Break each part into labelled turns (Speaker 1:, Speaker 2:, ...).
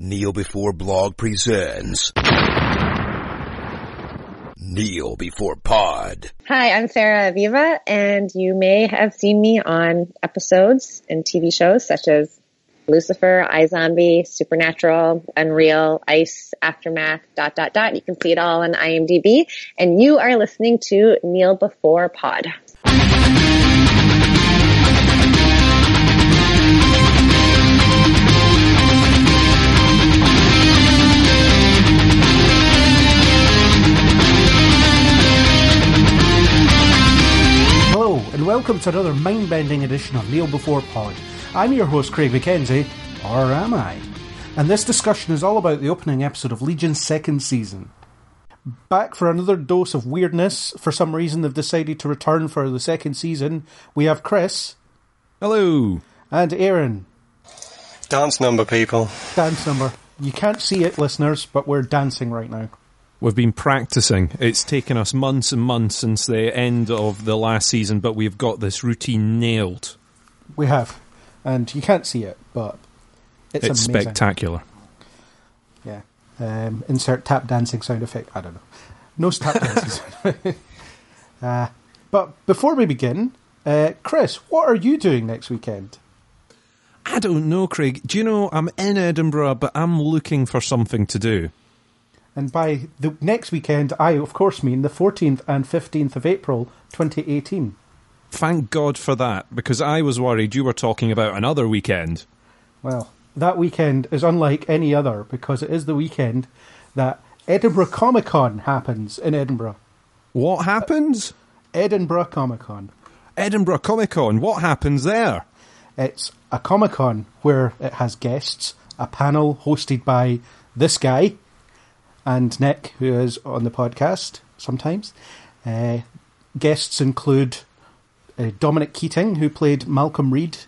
Speaker 1: Kneel Before Blog presents Kneel Before Pod.
Speaker 2: Hi, I'm Sarah Aviva, and you may have seen me on episodes and TV shows such as Lucifer, iZombie, Supernatural, Unreal, Ice, Aftermath, dot, dot, dot. You can see it all on IMDb, and you are listening to Kneel Before Pod.
Speaker 3: Welcome to another mind bending edition of Kneel Before Pod. I'm your host, Craig McKenzie, or am I? And this discussion is all about the opening episode of Legion's second season. Back for another dose of weirdness. For some reason, they've decided to return for the second season. We have Chris
Speaker 4: Hello.
Speaker 3: and Aaron.
Speaker 5: Dance number, people.
Speaker 3: Dance number. You can't see it, listeners, but we're dancing right now.
Speaker 4: We've been practicing. It's taken us months and months since the end of the last season, but we've got this routine nailed.
Speaker 3: We have. And you can't see it, but it's,
Speaker 4: It's, spectacular.
Speaker 3: Yeah. Um, insert tap dancing sound effect. I don't know. No tap dancing sound effect. Uh, but before we begin, uh, Chris, what are you doing next weekend?
Speaker 4: I don't know, Craig. Do you know, I'm in Edinburgh, but I'm looking for something to do.
Speaker 3: And by the next weekend, I, of course, mean the 14th and 15th of April 2018.
Speaker 4: Thank God for that, because I was worried you were talking about another weekend.
Speaker 3: Well, that weekend is unlike any other because it is the weekend that Edinburgh Comic Con happens in Edinburgh.
Speaker 4: What happens?
Speaker 3: Edinburgh Comic Con.
Speaker 4: Edinburgh Comic Con. What happens there?
Speaker 3: It's a Comic Con where it has guests, a panel hosted by this guy and Nick, who is on the podcast sometimes. Uh, guests include uh, Dominic Keating, who played Malcolm Reed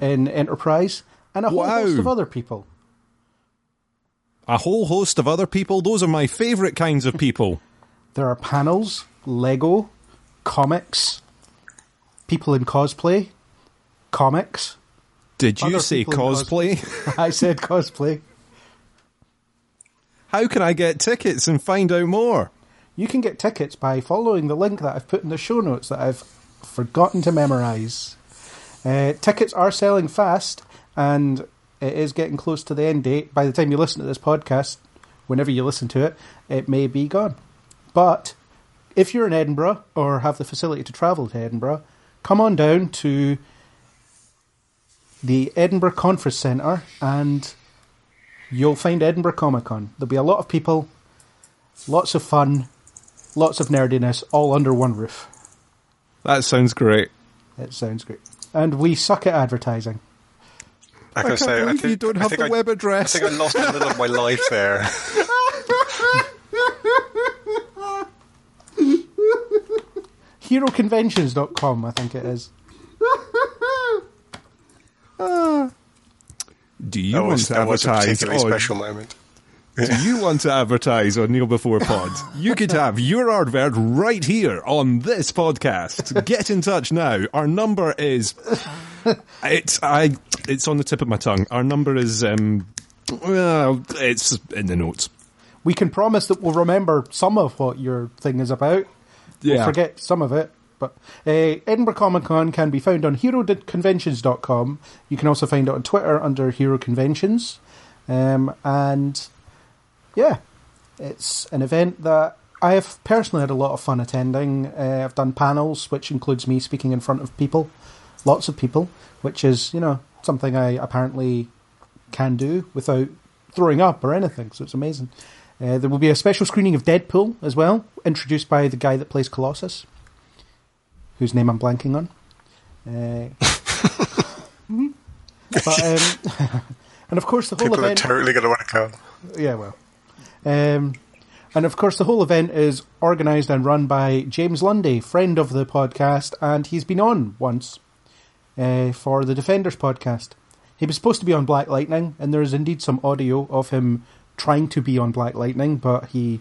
Speaker 3: in Enterprise, and a whole
Speaker 4: Wow.
Speaker 3: host of other people.
Speaker 4: A whole host of other people. Those are my favourite kinds of people.
Speaker 3: There are panels, Lego, comics, people in cosplay, comics.
Speaker 4: Did you say
Speaker 3: in
Speaker 4: cosplay?
Speaker 3: I said cosplay.
Speaker 4: How can I get tickets and find out more?
Speaker 3: You can get tickets by following the link that I've put in the show notes that I've forgotten to memorize. Uh, tickets are selling fast, and it is getting close to the end date. By the time you listen to this podcast, whenever you listen to it, it may be gone. But if you're in Edinburgh or have the facility to travel to Edinburgh, come on down to the Edinburgh Conference Centre and you'll find Edinburgh Comic Con. There'll be a lot of people, lots of fun, lots of nerdiness, all under one roof.
Speaker 4: That sounds great.
Speaker 3: It sounds great. And we suck at advertising.
Speaker 5: I,
Speaker 4: I
Speaker 5: can
Speaker 4: can't
Speaker 5: say, I think,
Speaker 4: you don't have the
Speaker 5: I,
Speaker 4: web address.
Speaker 5: I think I lost a little of my life there.
Speaker 3: HeroConventions.com, I think it is.
Speaker 4: Do you
Speaker 5: That
Speaker 4: want
Speaker 5: was,
Speaker 4: to
Speaker 5: that was a
Speaker 4: advertise
Speaker 5: particularly
Speaker 4: on?
Speaker 5: special moment.
Speaker 4: Do you want to advertise on Kneel Before Pod? You could have your advert right here on this podcast. Get in touch now. Our number is it's I it's on the tip of my tongue. Our number is um well, it's in the notes.
Speaker 3: We can promise that we'll remember some of what your thing is about. We'll
Speaker 4: Yeah.
Speaker 3: forget some of it. But uh, Edinburgh Comic Con can be found on heroconventions.com. You can also find it on Twitter under Hero Conventions. Um, and yeah, it's an event that I have personally had a lot of fun attending. Uh, I've done panels, which includes me speaking in front of people, lots of people, which is, you know, something I apparently can do without throwing up or anything. So it's amazing. Uh, there will be a special screening of Deadpool as well, introduced by the guy that plays Colossus, whose name I'm blanking on. Uh, but, um, and of course, the whole
Speaker 5: People are
Speaker 3: event.
Speaker 5: totally going to want to come.
Speaker 3: Yeah, well. Um, and of course, the whole event is organised and run by James Lundy, friend of the podcast, and he's been on once uh, for the Defenders podcast. He was supposed to be on Black Lightning, and there is indeed some audio of him trying to be on Black Lightning, but he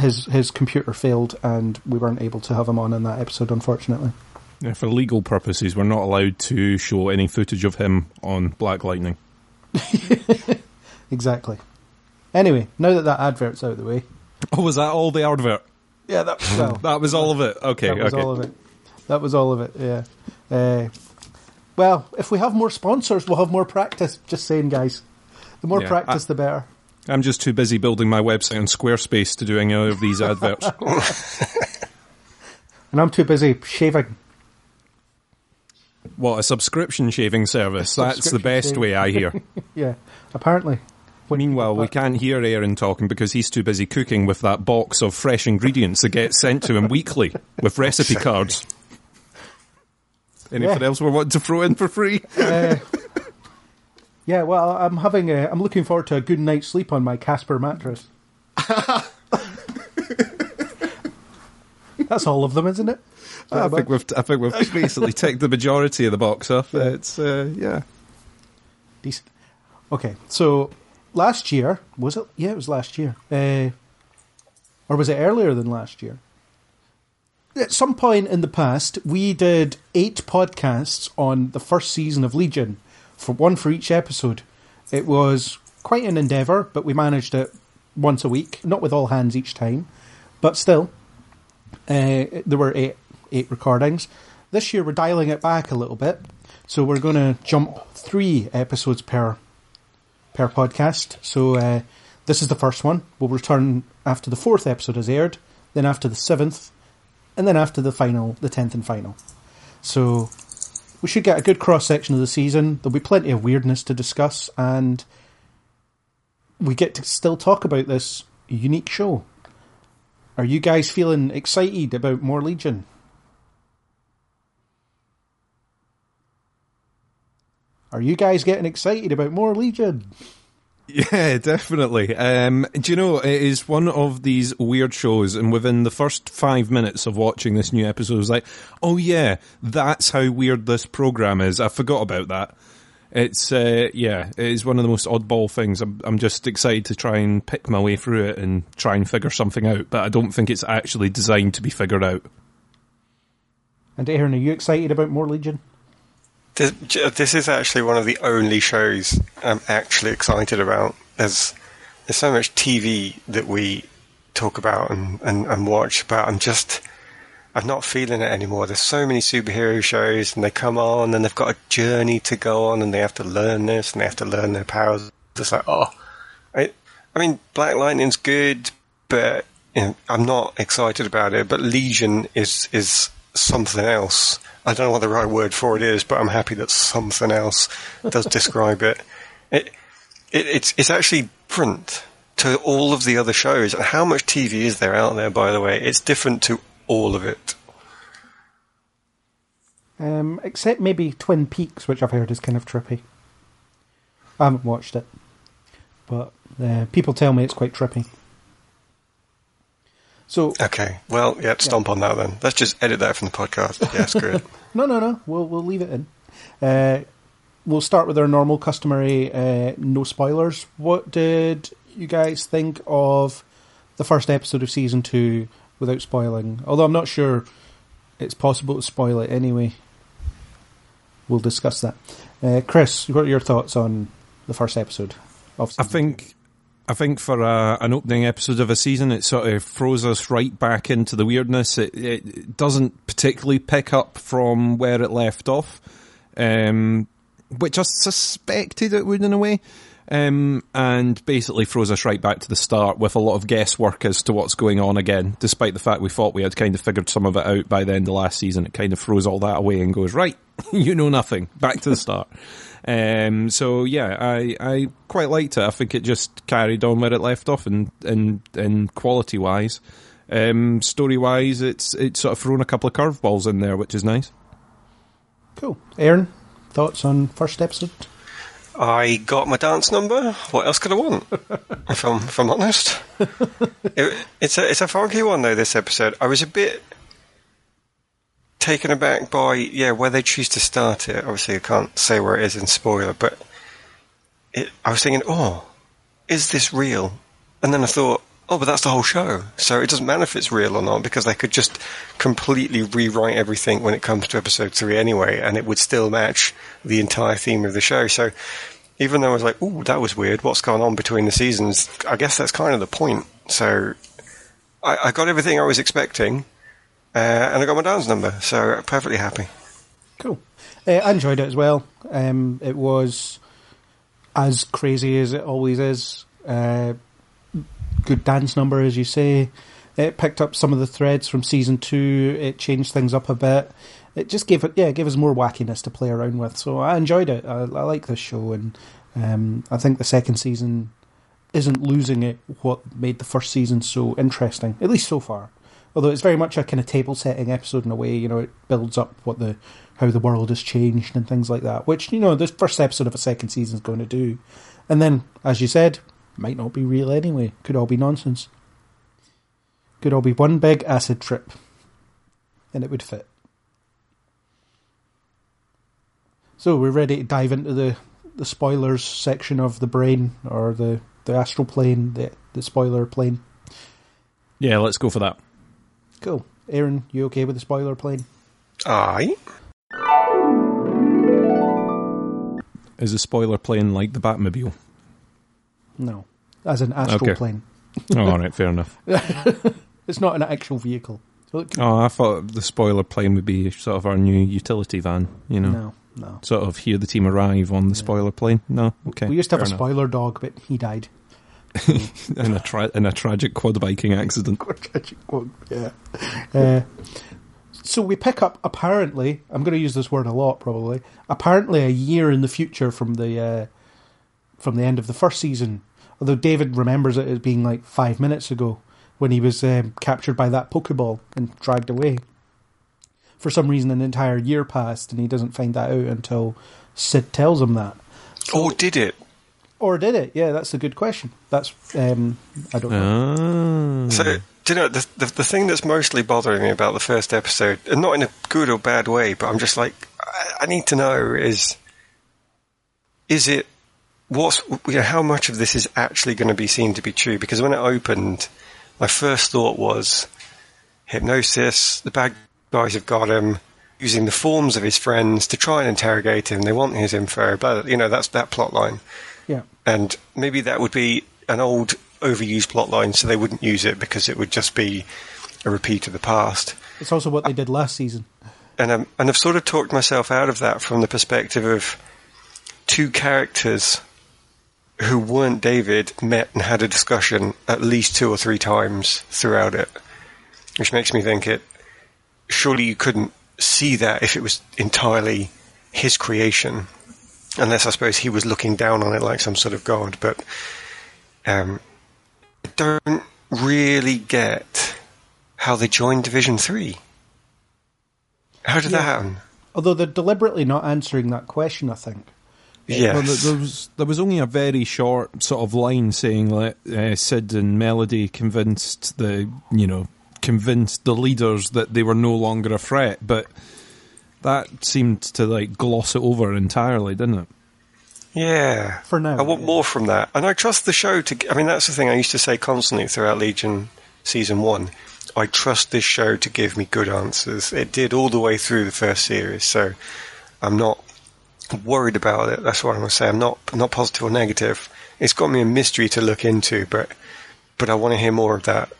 Speaker 3: his his computer failed, and we weren't able to have him on in that episode, unfortunately.
Speaker 4: Yeah, for legal purposes, we're not allowed to show any footage of him on Black Lightning.
Speaker 3: exactly. Anyway, now that that advert's out of the way,
Speaker 4: Oh, was that all the advert?
Speaker 3: yeah, that well,
Speaker 4: That was all of it. Okay,
Speaker 3: that was
Speaker 4: okay.
Speaker 3: all of it. That was all of it. Yeah. Uh, well, if we have more sponsors, we'll have more practice. Just saying, guys. The more
Speaker 4: Yeah,
Speaker 3: practice,
Speaker 4: I-
Speaker 3: the better.
Speaker 4: I'm just too busy building my website on Squarespace to do any of these adverts.
Speaker 3: And I'm too busy shaving.
Speaker 4: what a subscription shaving service. That's the best
Speaker 3: shaving.
Speaker 4: way I hear.
Speaker 3: Yeah, apparently.
Speaker 4: Meanwhile, we can't hear Aaron talking because he's too busy cooking with that box of fresh ingredients that gets sent to him weekly with recipe cards. Anything
Speaker 3: Yeah.
Speaker 4: else we want to throw in for free?
Speaker 3: Uh, yeah, well, I'm having a, I'm looking forward to a good night's sleep on my Casper mattress. That's all of them, isn't it?
Speaker 4: I think we've I think we've basically ticked the majority of the box off. It's uh, yeah.
Speaker 3: Decent. Okay, so last year was it? Yeah, it was last year. Uh, or was it earlier than last year? At some point in the past, we did eight podcasts on the first season of Legion, for one for each episode. It was quite an endeavour, but we managed it once a week, not with all hands each time, but still, uh, there were eight eight recordings. This year, we're dialing it back a little bit, so we're going to jump three episodes per per podcast. So uh, this is the first one. We'll return after the fourth episode has aired, then after the seventh, and then after the final, the tenth and final. So we should get a good cross section of the season. There'll be plenty of weirdness to discuss, and we get to still talk about this unique show. Are you guys feeling excited about more Legion? Are you guys getting excited about more Legion?
Speaker 4: Yeah, definitely. Um, do you know, it is one of these weird shows, and within the first five minutes of watching this new episode, I was like, oh yeah, that's how weird this program is. I forgot about that. It's, uh, yeah, it is one of the most oddball things. I'm, I'm just excited to try and pick my way through it and try and figure something out, but I don't think it's actually designed to be figured out.
Speaker 3: And Aaron, are you excited about more Legion?
Speaker 5: This, is actually one of the only shows I'm actually excited about. There's there's so much TV that we talk about and, and, and watch, but I'm just I'm not feeling it anymore. There's so many superhero shows, and they come on, and they've got a journey to go on, and they have to learn this, and they have to learn their powers. It's like, oh, I, I mean, Black Lightning's good, but you know, I'm not excited about it. But Legion is is something else. I don't know what the right word for it is, but I'm happy that something else does describe it. It, it. It's it's actually different to all of the other shows. And how much TV is there out there, by the way? It's different to all of it.
Speaker 3: Um, except maybe Twin Peaks, which I've heard is kind of trippy. I haven't watched it, but uh, people tell me it's quite trippy. So
Speaker 5: Okay, well, yeah, stomp on that then. Let's just edit that from the podcast. Yeah, screw it.
Speaker 3: no, no, no, we'll we'll leave it in. Uh, we'll start with our normal, customary, uh, no spoilers. What did you guys think of the first episode of season two without spoiling? Although I'm not sure it's possible to spoil it anyway. We'll discuss that. Uh, Chris, what are your thoughts on the first episode? Of
Speaker 4: I think, I think for a, an opening episode of a season, it sort of throws us right back into the weirdness. It, it doesn't particularly pick up from where it left off, um, which I suspected it would in a way. Um, and basically throws us right back to the start with a lot of guesswork as to what's going on again, despite the fact we thought we had kind of figured some of it out by the end of last season. It kind of throws all that away and goes, right, you know nothing, back to the start. Um, so yeah, I, I quite liked it. I think it just carried on where it left off and, and, and quality wise. Um, story wise, it's, it's sort of thrown a couple of curveballs in there, which is nice.
Speaker 3: Cool. Aaron, thoughts on first episode?
Speaker 5: I got my dance number. What else could I want? if I'm if I'm honest, it, it's a it's a funky one though. This episode, I was a bit taken aback by yeah where they choose to start it. Obviously, I can't say where it is in spoiler, but it, I was thinking, oh, is this real? And then I thought, oh, but that's the whole show, so it doesn't matter if it's real or not because they could just completely rewrite everything when it comes to episode three anyway, and it would still match the entire theme of the show. So even though I was like, oh, that was weird. What's going on between the seasons?" I guess that's kind of the point. So I, I got everything I was expecting, uh, and I got my Downs number. So perfectly happy.
Speaker 3: Cool. Uh, I enjoyed it as well. Um, it was as crazy as it always is. Uh, good dance number, as you say. It picked up some of the threads from season two. It changed things up a bit. It just gave it, yeah, gave us more wackiness to play around with. So I enjoyed it. I, I like this show, and um, I think the second season isn't losing it what made the first season so interesting, at least so far. Although it's very much a kind of table setting episode in a way, you know, it builds up what the how the world has changed and things like that, which you know this first episode of a second season is going to do. And then, as you said, might not be real anyway. Could all be nonsense. Could all be one big acid trip, and it would fit. So we're ready to dive into the the spoilers section of the brain or the the astral plane, the the spoiler plane.
Speaker 4: Yeah, let's go for that.
Speaker 3: Cool. Aaron, you okay with the spoiler plane?
Speaker 5: Aye.
Speaker 4: Is a spoiler plane like the Batmobile?
Speaker 3: No, as an astral
Speaker 4: Okay.
Speaker 3: plane.
Speaker 4: oh, all right, fair enough.
Speaker 3: It's not an actual vehicle. So it-
Speaker 4: Oh, I thought the spoiler plane would be sort of our new utility van. You know,
Speaker 3: no, no.
Speaker 4: sort of hear the team arrive on the spoiler plane. No, okay.
Speaker 3: we used to have a
Speaker 4: fair enough.
Speaker 3: spoiler dog, but he died.
Speaker 4: in a tra- in a tragic quad biking accident.
Speaker 3: Tragic one, yeah. Uh, so we pick up apparently. I'm going to use this word a lot, probably. Apparently, a year in the future from the uh, from the end of the first season. Although David remembers it as being like five minutes ago when he was um, captured by that Pokeball and dragged away. For some reason, an entire year passed, and he doesn't find that out until Syd tells him that.
Speaker 5: Or did it?
Speaker 3: Or did it? Yeah, that's a good question. That's um, I don't know.
Speaker 4: Ah.
Speaker 5: So, do you know, the, the, the thing that's mostly bothering me about the first episode, and not in a good or bad way, but I'm just like, I, I need to know is, is it, what's, you know, how much of this is actually going to be seen to be true? Because when it opened, my first thought was hypnosis, the bad guys have got him, using the forms of his friends to try and interrogate him. They want his info, but, you know, that's that plot line
Speaker 3: Yeah.
Speaker 5: and maybe that would be an old overused plot line so they wouldn't use it because it would just be a repeat of the past
Speaker 3: It's also what they did last season.
Speaker 5: and um, and I've sort of talked myself out of that from the perspective of two characters who weren't David met and had a discussion at least two or three times throughout it which makes me think it surely you couldn't see that if it was entirely his creation unless I suppose he was looking down on it like some sort of god. But um, I don't really get how they joined Division Three. How did that happen?
Speaker 3: Although they're deliberately not answering that question, I think.
Speaker 5: Yes.
Speaker 4: Well, there- there was there was only a very short sort of line saying that uh, Syd and Melody convinced the you know convinced the leaders that they were no longer a threat, but that seemed to like gloss it over entirely, didn't it?
Speaker 5: yeah.
Speaker 3: For now,
Speaker 5: I want
Speaker 3: yeah.
Speaker 5: more from that, and I trust the show to. I mean, that's the thing I used to say constantly throughout Legion season one. I trust this show to give me good answers. It did all the way through the first series, so I'm not worried about it. That's what I'm going to say. I'm not not positive or negative. It's got me a mystery to look into, but but I want to hear more of that.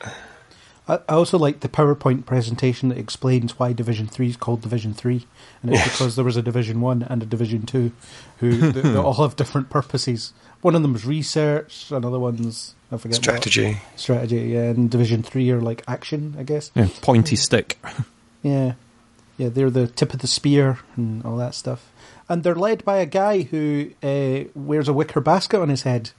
Speaker 3: I, I also like the PowerPoint presentation that explains why Division Three is called Division Three, and it's
Speaker 5: Yes.
Speaker 3: because there was a Division One and a Division Two, who they, they all have different purposes. One of them is research, another one's I forget what.
Speaker 5: Strategy.
Speaker 3: strategy, yeah, and Division Three are like action, I guess.
Speaker 4: Yeah, pointy stick.
Speaker 3: Yeah, yeah, they're the tip of the spear and all that stuff, and they're led by a guy who uh, wears a wicker basket on his head.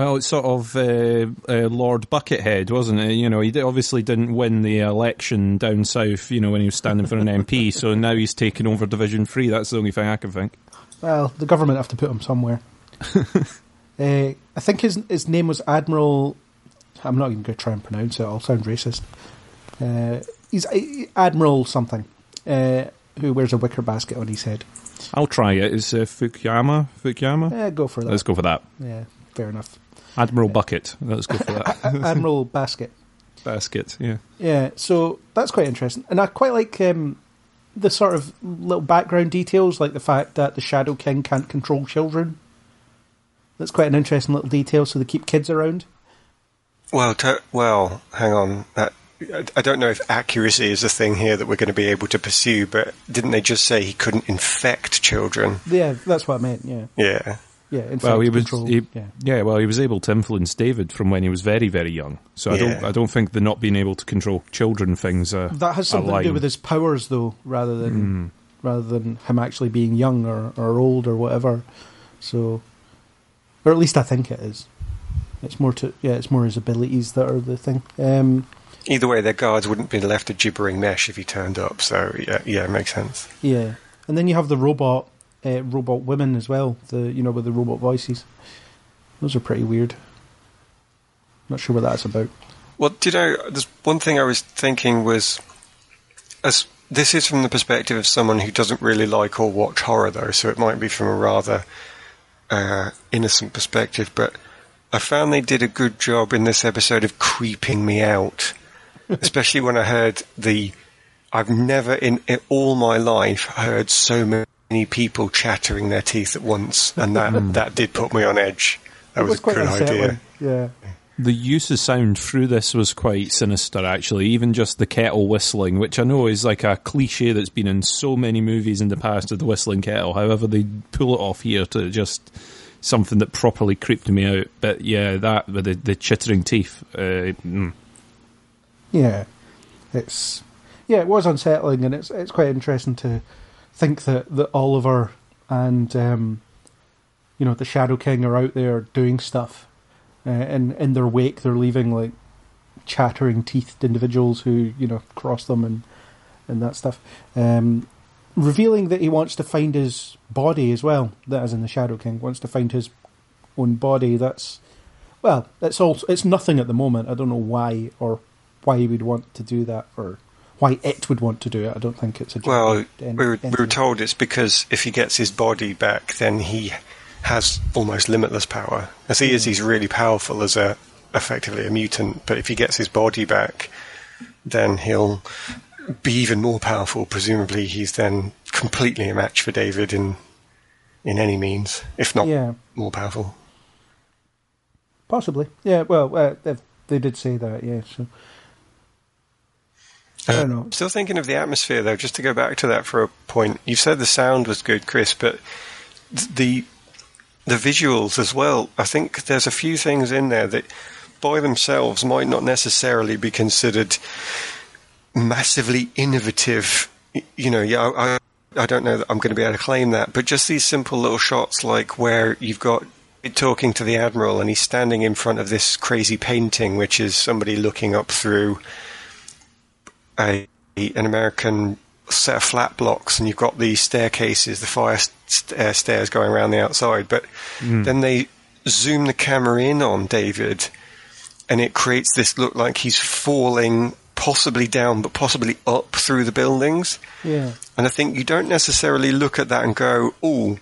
Speaker 4: Well, it's sort of uh, uh, Lord Buckethead, wasn't it? You know, he obviously didn't win the election down south. You know, when he was standing for an MP, so now he's taken over Division Three. That's the only thing I can think.
Speaker 3: Well, the government have to put him somewhere. uh, I think his his name was Admiral. I'm not even going to try and pronounce it. I'll sound racist. Uh, he's uh, Admiral something uh, who wears a wicker basket on his head.
Speaker 4: I'll try it. It's uh, Fukuyama. Fukuyama.
Speaker 3: Eh, go for that.
Speaker 4: Let's go for that.
Speaker 3: Yeah, fair enough.
Speaker 4: Admiral Bucket. Let's go for that.
Speaker 3: Admiral Basket.
Speaker 4: Basket. Yeah.
Speaker 3: Yeah, so that's quite interesting, and I quite like um, the sort of little background details, like the fact that the Shadow King can't control children. That's quite an interesting little detail. So they keep kids around.
Speaker 5: Well, to, well, hang on. That, I- I don't know if accuracy is a thing here that we're going to be able to pursue, but didn't they just say he couldn't infect children?
Speaker 3: Yeah, that's what I meant. Yeah,
Speaker 5: Yeah.
Speaker 3: Yeah. In
Speaker 4: Well, he was.
Speaker 3: control,
Speaker 4: He,
Speaker 3: yeah.
Speaker 4: yeah. well, he was able to influence David from when he was very, very young. So I don't. I don't think the not being able to control children things. Uh,
Speaker 3: That has something to do with his powers, though, rather than rather than him actually being young or, or old or whatever. So, or at least I think it is. It's more to yeah, it's more his abilities that are the thing. Um,
Speaker 5: Either way, their guards wouldn't be left a gibbering mesh if he turned up. So yeah, yeah, it makes sense.
Speaker 3: yeah, and then you have the robot uh, robot women as well. The you know with the robot voices. Those are pretty weird. Not sure what that's about.
Speaker 5: Well, do you know, there's one thing I was thinking was, as this is from the perspective of someone who doesn't really like or watch horror, though, so it might be from a rather uh, innocent perspective. But I found they did a good job in this episode of creeping me out, especially when I heard the. I've never in all my life heard so many people chattering their teeth at once, and that that did put me on edge. That
Speaker 3: it
Speaker 5: was, a good idea.
Speaker 3: Yeah.
Speaker 4: The use of sound through this was quite sinister, actually. Even just the kettle whistling, which I know is like a cliche that's been in so many movies in the past of the whistling kettle. However, they pull it off here to just something that properly creeped me out. But yeah, that with the, the chittering teeth. Uh, mm.
Speaker 3: Yeah, it's yeah, it was unsettling, and it's it's quite interesting to think that that Oliver and um, you know the Shadow King are out there doing stuff, uh, and in their wake they're leaving like chattering teethed individuals who you know cross them and and that stuff, um, revealing that he wants to find his body as well. That is in the Shadow King wants to find his own body. That's well, it's all it's nothing at the moment. I don't know why or why he would want to do that or why it would want to do it. I don't think it's a
Speaker 5: Well, we were, we were told it's because if he gets his body back, then he has almost limitless power. As he is, he's really powerful as a effectively a mutant. But if he gets his body back, then he'll be even more powerful. Presumably, he's then completely a match for David in in any means, if not
Speaker 3: Yeah.
Speaker 5: more powerful.
Speaker 3: Possibly, yeah. Well, uh, they, they did say that, yeah. So I don't know.
Speaker 5: Uh, Still thinking of the atmosphere, though. Just to go back to that for a point, you said the sound was good, Chris, but the the visuals as well. I think there's a few things in there that, by themselves, might not necessarily be considered massively innovative. You know, yeah, I, I don't know that I'm going to be able to claim that, but just these simple little shots, like where you've got it talking to the admiral and he's standing in front of this crazy painting, which is somebody looking up through a an American set of flat blocks, and you've got these staircases, the fire st- uh, stairs going around the outside. But then they zoom the camera in on David, and it creates this look like he's falling, possibly down, but possibly up through the buildings.
Speaker 3: Yeah,
Speaker 5: And I think you don't necessarily look at that and go, "Oh,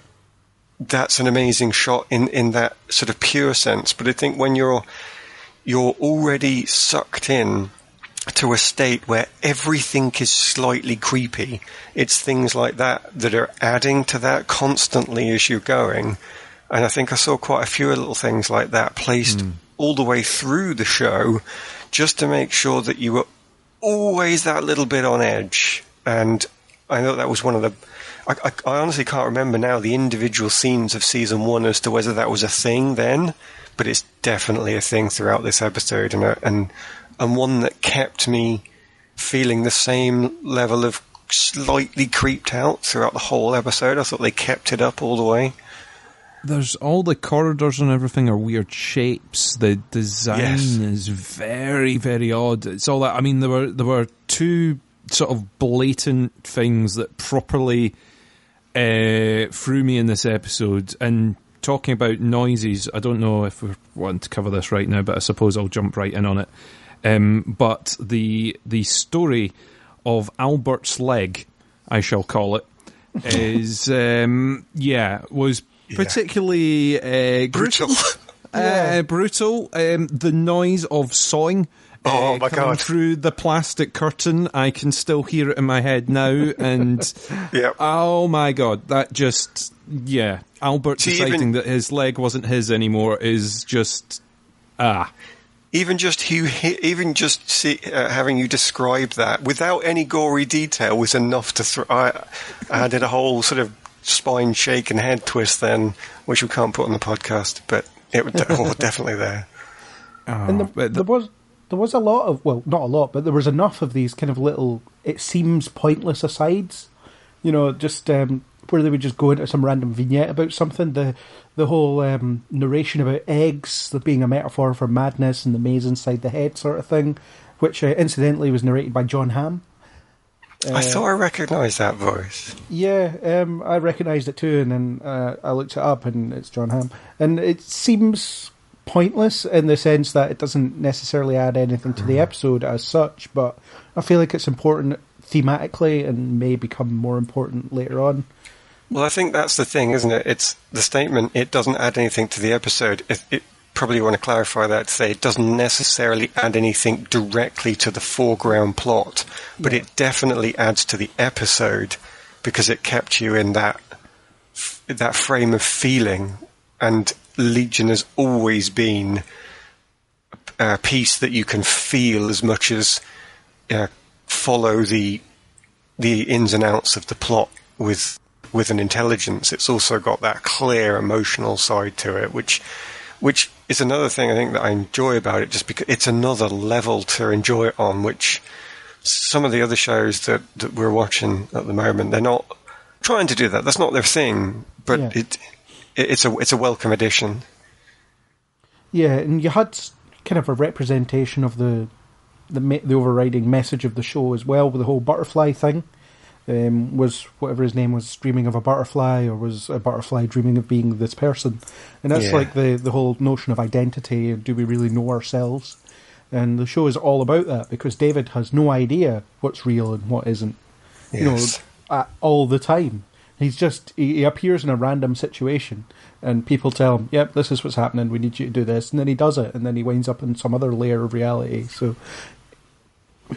Speaker 5: that's an amazing shot" in in that sort of pure sense. But I think when you're you're already sucked in to a state where everything is slightly creepy, it's things like that that are adding to that constantly as you're going. And I think I saw quite a few little things like that placed hmm. all the way through the show, just to make sure that you were always that little bit on edge. And I know that was one of the. I, I, I honestly can't remember now the individual scenes of season one as to whether that was a thing then, but it's definitely a thing throughout this episode, and uh, and and one that kept me feeling the same level of slightly creeped out throughout the whole episode. I thought they kept it up all the way.
Speaker 4: There's all the corridors and everything are weird shapes. The design
Speaker 5: Yes.
Speaker 4: is very, very odd. It's all that. I mean, there were there were two sort of blatant things that properly uh, threw me in this episode. And talking about noises, I don't know if we want to cover this right now, but I suppose I'll jump right in on it. Um, but the the story of Albert's leg, I shall call it, is um, yeah was particularly uh,
Speaker 5: Brutal.
Speaker 4: uh, brutal. Um, the noise of sawing
Speaker 5: Oh
Speaker 4: uh,
Speaker 5: my God.
Speaker 4: Through the plastic curtain, I can still hear it in my head now, and
Speaker 5: Yep.
Speaker 4: oh my god, that just yeah, Albert
Speaker 5: See,
Speaker 4: deciding
Speaker 5: even-
Speaker 4: that his leg wasn't his anymore is just ah.
Speaker 5: Even just you, even just see, uh, having you describe that without any gory detail was enough to. Th- I, I did a whole sort of spine shake and head twist then, which we can't put on the podcast, but it was oh, definitely there.
Speaker 3: and there,
Speaker 4: but the-
Speaker 3: there was there was a lot of well, not a lot, but there was enough of these kind of little. It seems pointless asides, you know, just um, where they would just go into some random vignette about something. The the whole um, narration about eggs being a metaphor for madness and the maze inside the head, sort of thing, which uh, incidentally was narrated by Jon Hamm.
Speaker 5: I thought I recognised that voice.
Speaker 3: Yeah, um, I recognised it too, and then uh, I looked it up, and it's Jon Hamm. And it seems pointless in the sense that it doesn't necessarily add anything to the episode as such, but I feel like it's important thematically and may become more important later on.
Speaker 5: Well, I think that's the thing, isn't it? It's the statement. It doesn't add anything to the episode. It, it probably want to clarify that to say it doesn't necessarily add anything directly to the foreground plot, but
Speaker 3: Yeah.
Speaker 5: it definitely adds to the episode because it kept you in that that frame of feeling. And Legion has always been a piece that you can feel as much as uh, follow the the ins and outs of the plot with with an intelligence. It's also got that clear emotional side to it, which which is another thing I think that I enjoy about it. Just because it's another level to enjoy it on, which some of the other shows that, that we're watching at the moment they're not trying to do that. That's not their thing, but
Speaker 3: Yeah.
Speaker 5: it, it it's a it's a welcome addition.
Speaker 3: Yeah, and you had kind of a representation of the the, the overriding message of the show as well with the whole butterfly thing. Um, was whatever his name was dreaming of a butterfly, or was a butterfly dreaming of being this person? And that's
Speaker 5: Yeah.
Speaker 3: like the the whole notion of identity. Do we really know ourselves? And the show is all about that because David has no idea what's real and what isn't. You know,
Speaker 5: Yes.
Speaker 3: all the time. He's just he, he appears in a random situation, and people tell him, "Yep, this is what's happening. We need you to do this," and then he does it, and then he winds up in some other layer of reality. So,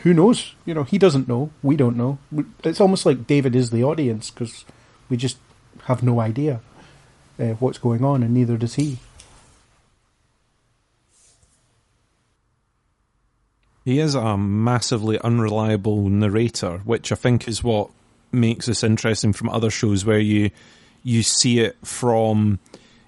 Speaker 3: who knows? You know, he doesn't know. We don't know. It's almost like David is the audience because we just have no idea uh, what's going on, and neither does he.
Speaker 4: He is a massively unreliable narrator, which I think is what makes this interesting from other shows where you you see it from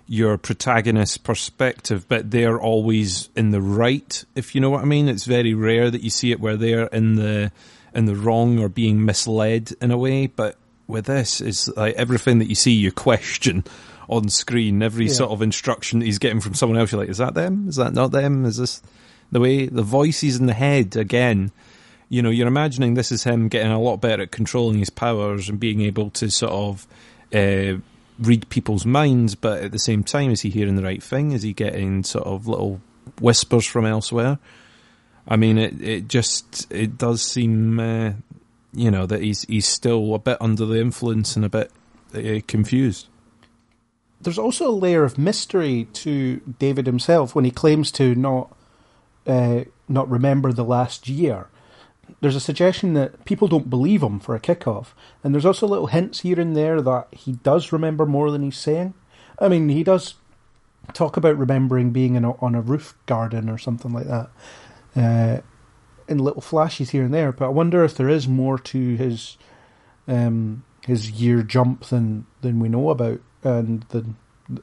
Speaker 4: your protagonist's perspective, but they're always in the right, if you know what I mean. It's very rare that you see it where they're in the in the wrong or being misled in a way, but with this it's like everything that you see you question on screen, every
Speaker 3: Yeah.
Speaker 4: sort of instruction that he's getting from someone else, you're like, is that them? Is that not them? Is this the way the voices in the head again? You know, you're imagining this is him getting a lot better at controlling his powers and being able to sort of uh, read people's minds, but at the same time, is he hearing the right thing? Is he getting sort of little whispers from elsewhere? I mean, it it just it does seem, uh, you know, that he's he's still a bit under the influence and a bit uh, confused.
Speaker 3: There's also a layer of mystery to David himself when he claims to not uh, not remember the last year. There's a suggestion that people don't believe him for a kickoff, and there's also little hints here and there that he does remember more than he's saying. I mean, he does talk about remembering being in a, on a roof garden or something like that, uh, in little flashes here and there. But I wonder if there is more to his um, his year jump than than we know about, and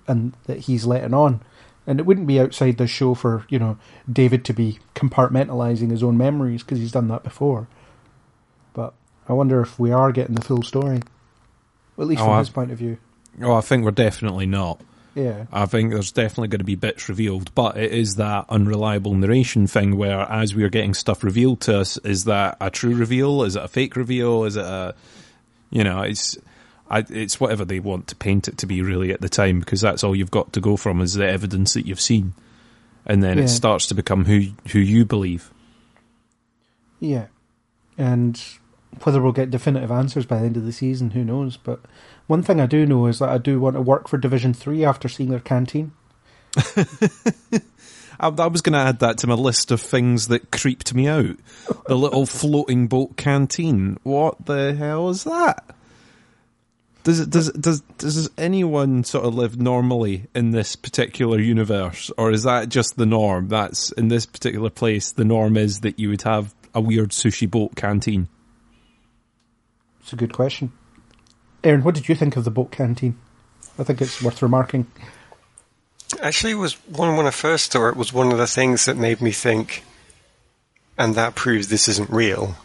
Speaker 3: and that he's letting on. And it wouldn't be outside the show for you know David to be compartmentalizing his own memories because he's done that before. But I wonder if we are getting the full story, at least
Speaker 4: Oh,
Speaker 3: from
Speaker 4: I-
Speaker 3: his point of view.
Speaker 4: Oh, I think we're definitely not.
Speaker 3: Yeah,
Speaker 4: I think there's definitely going to be bits revealed, but it is that unreliable narration thing where, as we are getting stuff revealed to us, is that a true reveal? Is it a fake reveal? Is it a, you know, it's, I, it's whatever they want to paint it to be really at the time because that's all you've got to go from is the evidence that you've seen, and then
Speaker 3: Yeah.
Speaker 4: it starts to become who who you believe.
Speaker 3: yeah, and whether we'll get definitive answers by the end of the season, who knows? But one thing I do know is that I do want to work for Division Three after seeing their canteen.
Speaker 4: I, I was going to add that to my list of things that creeped me out. The little floating boat canteen. What the hell is that? Does it does does does anyone sort of live normally in this particular universe, or is that just the norm? That's in this particular place. The norm is that you would have a weird sushi boat canteen.
Speaker 3: It's a good question. Aaron, what did you think of the boat canteen? I think it's worth remarking.
Speaker 5: Actually, it was one when I first saw it was one of the things that made me think, and that proves this isn't real.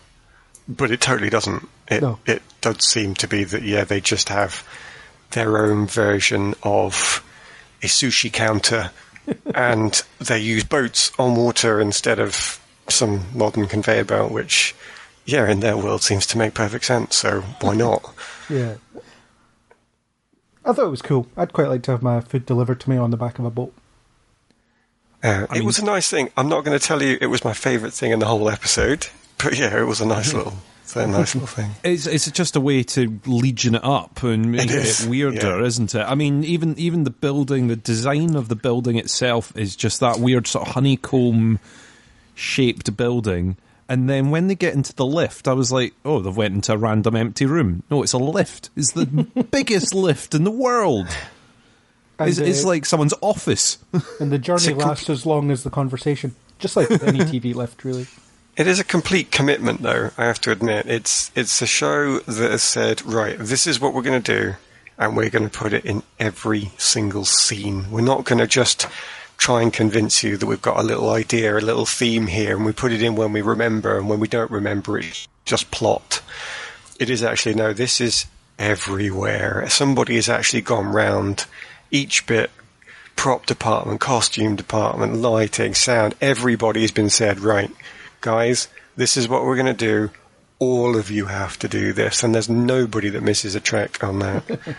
Speaker 5: But it totally doesn't. It
Speaker 3: No.
Speaker 5: it does seem to be that yeah, they just have their own version of a sushi counter, and they use boats on water instead of some modern conveyor belt, which yeah, in their world seems to make perfect sense. So why not?
Speaker 3: Yeah. I thought it was cool. I'd quite like to have my food delivered to me on the back of a boat.
Speaker 5: Uh, it
Speaker 4: mean-
Speaker 5: was a nice thing. I'm not going to tell you it was my favourite thing in the whole episode, but yeah, it was a nice little, it's a nice little thing.
Speaker 4: It's it's just a way to legion it up and make
Speaker 5: It
Speaker 4: it,
Speaker 5: is,
Speaker 4: weirder,
Speaker 5: yeah.
Speaker 4: isn't it? I mean, even even the building, the design of the building itself is just that weird sort of honeycomb shaped building. And then when they get into the lift, I was like, "Oh, they've went into a random empty room." No, it's a lift. It's the biggest lift in the world.
Speaker 3: And,
Speaker 4: It's, it's
Speaker 3: uh,
Speaker 4: like someone's office.
Speaker 3: and the journey
Speaker 5: it's a comp-
Speaker 3: lasts as long as the conversation, just like any TV lift, really.
Speaker 5: It is a complete commitment, though. I have to admit, it's it's a show that has said, right, this is what we're going to do, and we're going to put it in every single scene. We're not going to just try and convince you that we've got a little idea, a little theme here, and we put it in when we remember, and when we don't remember, it's just plot. It is actually no. This is everywhere. Somebody has actually gone round each bit prop department, costume department, lighting, sound, everybody's been said, right, guys, this is what we're going to do. All of you have to do this, and there's nobody that misses a trick on that.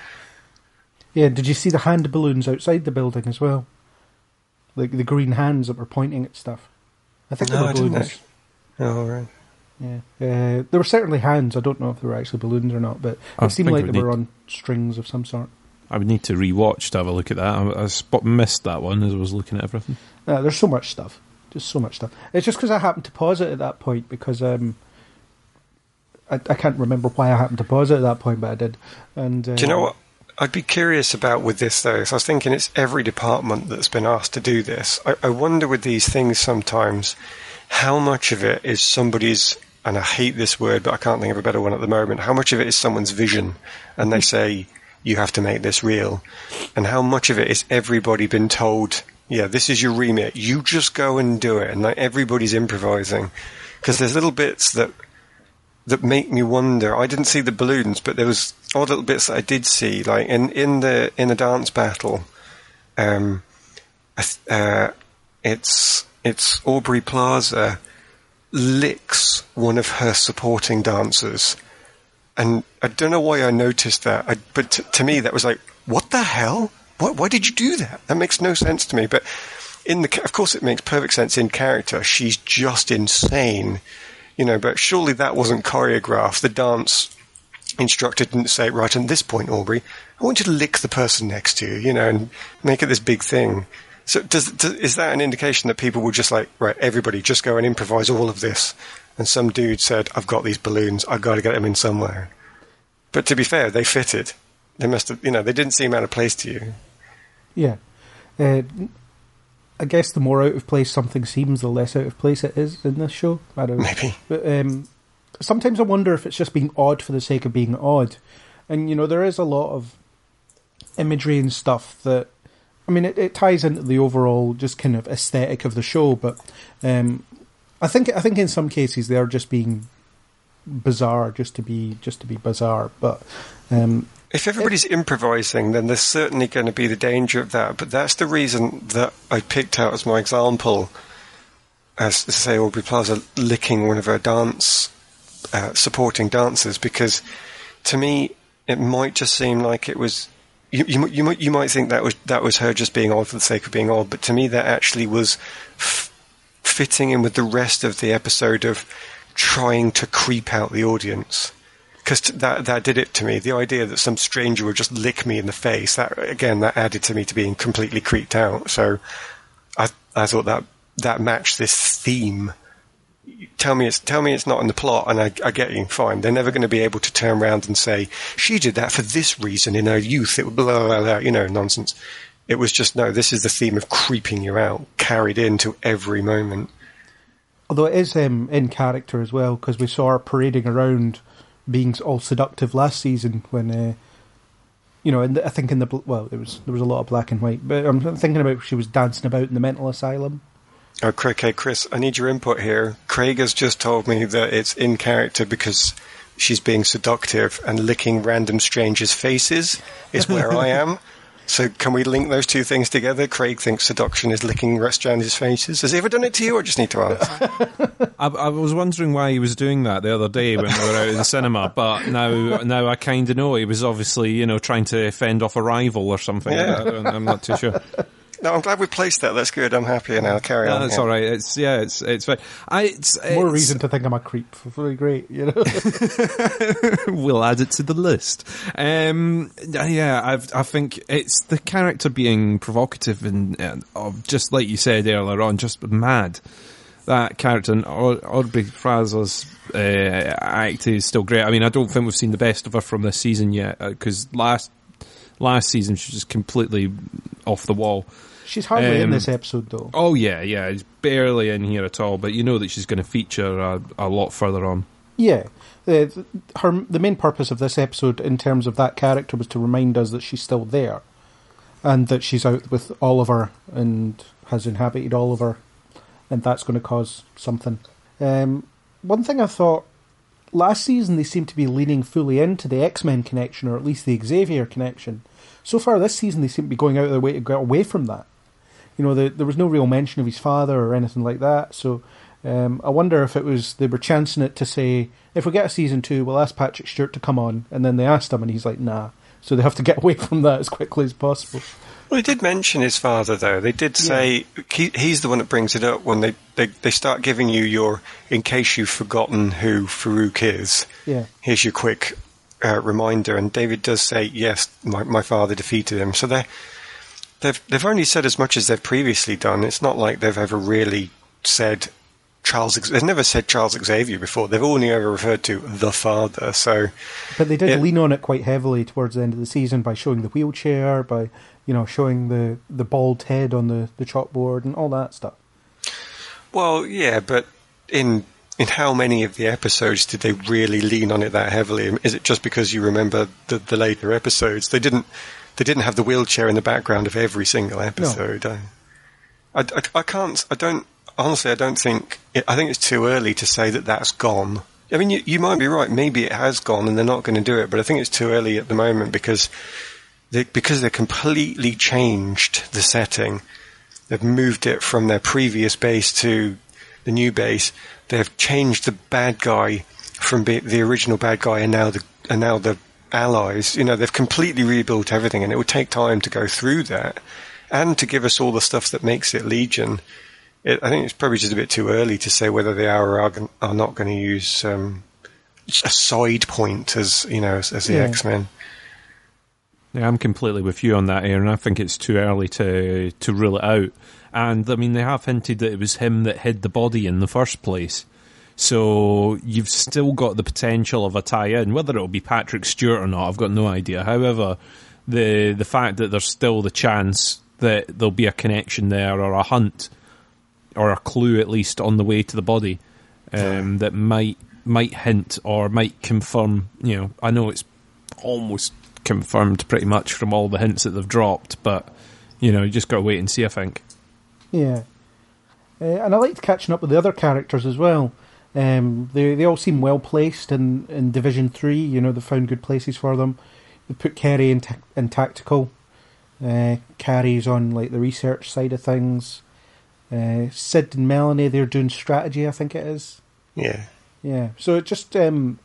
Speaker 3: Yeah, did you see the hand balloons outside the building as well? Like the green hands that were pointing at stuff. I think
Speaker 5: No,
Speaker 3: they were
Speaker 5: I didn't
Speaker 3: balloons.
Speaker 5: actually. oh, right.
Speaker 3: Yeah, uh, there were certainly hands. I don't know if they were actually balloons or not, but
Speaker 4: I
Speaker 3: it seemed like
Speaker 4: we
Speaker 3: they were on strings of some sort.
Speaker 4: I would need to rewatch to have a look at that. I, I spot, missed that one as I was looking at everything.
Speaker 3: Uh, there's so much stuff, just so much stuff. It's just because I happened to pause it at that point because um, I, I can't remember why I happened to pause it at that point, but I did. And uh,
Speaker 5: Do you know what? I'd be curious about with this though. So I was thinking it's every department that's been asked to do this. I, I wonder with these things sometimes how much of it is somebody's, and I hate this word, but I can't think of a better one at the moment. How much of it is someone's vision, and they say you have to make this real, and how much of it is everybody been told, yeah, this is your remit. You just go and do it, and like everybody's improvising because there's little bits that that make me wonder. I didn't see the balloons, but there was odd little bits that I did see, like in in the in the dance battle. Um, uh, it's it's Aubrey Plaza licks one of her supporting dancers, and I don't know why I noticed that. I, but t- to me, that was like, what the hell? Why, why did you do that? That makes no sense to me. But in the, of course, it makes perfect sense in character. She's just insane, you know. But surely that wasn't choreographed. The dance instructor didn't say, right, at this point, Aubrey, I want you to lick the person next to you, you know, and make it this big thing. So does, does is that an indication that people were just like, right, everybody, just go and improvise all of this? And some dude said, I've got these balloons, I've got to get them in somewhere. But to be fair, they fitted. They must have, you know, they didn't seem out of place to you.
Speaker 3: Yeah. Uh, I guess the more out of place something seems, the less out of place it is in this show. I don't know.
Speaker 5: Maybe.
Speaker 3: But um, sometimes I wonder if it's just being odd for the sake of being odd. And, you know, there is a lot of imagery and stuff that. I mean, it, it ties into the overall just kind of aesthetic of the show, but um, I think I think in some cases they are just being bizarre, just to be just to be bizarre. But um,
Speaker 5: If everybody's improvising, then there's certainly going to be the danger of that. But that's the reason that I picked out as my example, as to say Aubrey Plaza licking one of her dance uh, supporting dancers, because to me it might just seem like it was. You, you, might- you might you might think that was that was her just being odd for the sake of being odd, but to me that actually was f- fitting in with the rest of the episode of trying to creep out the audience because that that did it to me. The idea that some stranger would just lick me in the face, that again, that added to me to being completely creeped out. So, I I thought that that matched this theme. Tell me it's tell me it's not in the plot, and I, I get you. Fine, they're never going to be able to turn around and say she did that for this reason in her youth. It blah blah blah, blah you know nonsense. It was just no. This is the theme of creeping you out, carried into every moment.
Speaker 3: Although it is um, in character as well, because we saw her parading around being all seductive last season when, uh, you know, and I think in the well, there was there was a lot of black and white, but I'm thinking about she was dancing about in the mental asylum.
Speaker 5: Oh, Craig, hey, Chris, I need your input here. Craig has just told me that it's in character because she's being seductive and licking random strangers' faces is where I am. So can we link those two things together? Craig thinks seduction is licking strangers' faces. Has he ever done it to you, or just need to ask?
Speaker 4: I, I was wondering why he was doing that the other day when we were out in the cinema, but now now I kind of know he was obviously you know trying to fend off a rival or something.
Speaker 5: Yeah.
Speaker 4: I I'm not too sure.
Speaker 5: No, I'm glad we placed that. That's good. I'm happy now. Carry
Speaker 4: No,
Speaker 5: on.
Speaker 4: that's
Speaker 5: yeah.
Speaker 4: all right. It's yeah, it's it's fine. I it's,
Speaker 3: More
Speaker 4: it's-
Speaker 3: reason to think I'm a creep. Really great, you know.
Speaker 4: we'll add it to the list. Um, yeah, I've, I think it's the character being provocative and, and of just like you said earlier on, just mad. That character and Aubrey Plaza's uh, act is still great. I mean, I don't think we've seen the best of her from this season yet because last last season she was just completely off the wall.
Speaker 3: She's hardly in
Speaker 4: Um,
Speaker 3: this episode though.
Speaker 4: Oh yeah, yeah, it's barely in here at all. But you know that she's going to feature a, a lot further on.
Speaker 3: Yeah, the, her the main purpose of this episode, in terms of that character, was to remind us that she's still there, and that she's out with Oliver and has inhabited Oliver, and that's going to cause something. Um, one thing I thought last season they seemed to be leaning fully into the X Men connection, or at least the Xavier connection. So far this season, they seem to be going out of their way to get away from that. You know, the, there was no real mention of his father or anything like that. So um, I wonder if it was they were chancing it to say if we get a season two, we'll ask Patrick Stewart to come on, and then they asked him, and he's like, nah. So they have to get away from that as quickly as possible.
Speaker 5: Well, they did mention his father, though. They did say he, he's the one that brings it up when they, they, they start giving you your, in case you've forgotten who Farouk is,
Speaker 3: Yeah,
Speaker 5: here's your quick uh, reminder. And David does say, yes, my, my father defeated him. So they they've they've only said as much as they've previously done. It's not like they've ever really said Charles. They've never said Charles Xavier before. They've only ever referred to the father. So
Speaker 3: but they did
Speaker 5: Yeah.
Speaker 3: lean on it quite heavily towards the end of the season by showing the wheelchair, by you know showing the the bald head on the the chalkboard and all that stuff.
Speaker 5: Well, yeah, but in in how many of the episodes did they really lean on it that heavily? Is it just because you remember the, the later episodes? They didn't. They didn't have the wheelchair in the background of every single episode. I, I, I, I can't. I don't. Honestly, I don't think. I think it's too early to say that that's gone. I mean, you, you might be right. Maybe it has gone, and they're not going to do it. But I think it's too early at the moment because they because they completely changed the setting. They've moved it from their previous base to the new base. They've changed the bad guy from be- the original bad guy, and now the and now the allies. You know, they've completely rebuilt everything, and it would take time to go through that and to give us all the stuff that makes it Legion. It, I think it's probably just a bit too early to say whether they are or are, are not going to use um, a side point as you know as, as the
Speaker 3: Yeah.
Speaker 5: X Men.
Speaker 4: Yeah, I'm completely with you on that, Aaron. I think it's too early to to rule it out. And I mean, they have hinted that it was him that hid the body in the first place. So you've still got the potential of a tie-in. Whether it'll be Patrick Stewart or not, I've got no idea. However, the the fact that there's still the chance that there'll be a connection there or a hunt or a clue at least on the way to the body um, that might might hint or might confirm. You know, I know it's almost confirmed pretty much from all the hints that they've dropped, but you know, you just got to wait and see. I think.
Speaker 3: Yeah, uh, and I liked catching up with the other characters as well. Um, they they all seem well placed in, in Division Three. You know, they found good places for them. They put Kerry in, ta- in tactical. Uh, Cary's on like the research side of things. Uh, Syd and Melanie, they're doing strategy. I think it is.
Speaker 5: Yeah.
Speaker 3: Yeah. So it just um,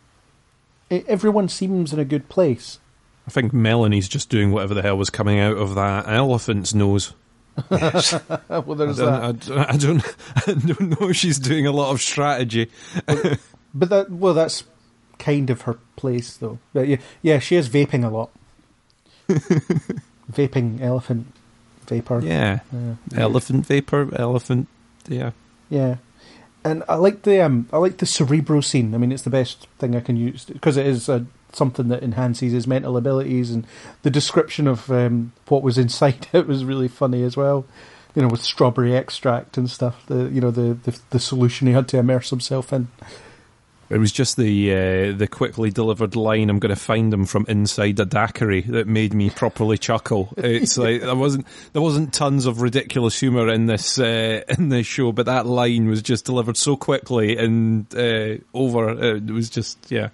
Speaker 3: e everyone seems in a good place.
Speaker 4: I think Melanie's just doing whatever the hell was coming out of that elephant's nose.
Speaker 3: well,
Speaker 4: I
Speaker 3: there's
Speaker 4: don't,
Speaker 3: that.
Speaker 4: I, don't- I don't, I don't know if she's doing a lot of strategy.
Speaker 3: But that well, that's kind of her place, though. But yeah, yeah, she is vaping a lot. vaping elephant vapor.
Speaker 4: Yeah. Elephant vapor, elephant. Yeah.
Speaker 3: Yeah. And I like the um, I like the Cerebro scene. I mean, it's the best thing I can use because it is uh, something that enhances his mental abilities, and the description of um, what was inside it was really funny as well. You know, with strawberry extract and stuff. The you know the the, the solution he had to immerse himself in.
Speaker 4: It was just the uh, the quickly delivered line. I'm going to find them from inside a daiquiri that made me properly chuckle. It's like there wasn't there wasn't tons of ridiculous humor in this uh, in this show, but that line was just delivered so quickly and uh, over. It was just yeah.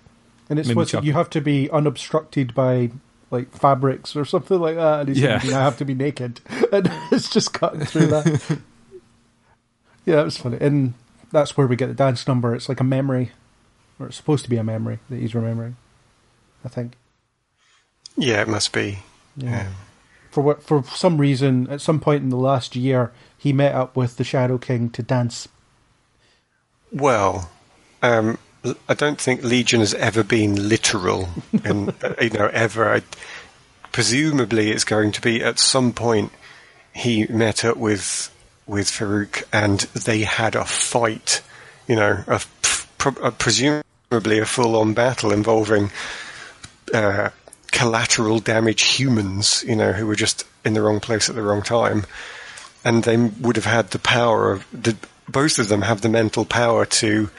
Speaker 3: And it's
Speaker 4: Made me
Speaker 3: what you have to be unobstructed by like fabrics or something like that. And he's
Speaker 4: Yeah.
Speaker 3: thinking, I have to be naked, and it's just cutting through that. yeah, it was funny, and that's where we get the dance number. It's like a memory, or it's supposed to be a memory that he's remembering. I think.
Speaker 5: Yeah, it must be.
Speaker 3: Yeah. For what? For some reason, at some point in the last year, he met up with the Shadow King to dance.
Speaker 5: Well, um, I don't think Legion has ever been literal, and uh, you know, ever. I, presumably, it's going to be at some point. He met up with with Farouk, and they had a fight. You know, a, a presumably a full-on battle involving uh, collateral damage humans. You know, who were just in the wrong place at the wrong time and they would have had the power of the, both of them have the mental power to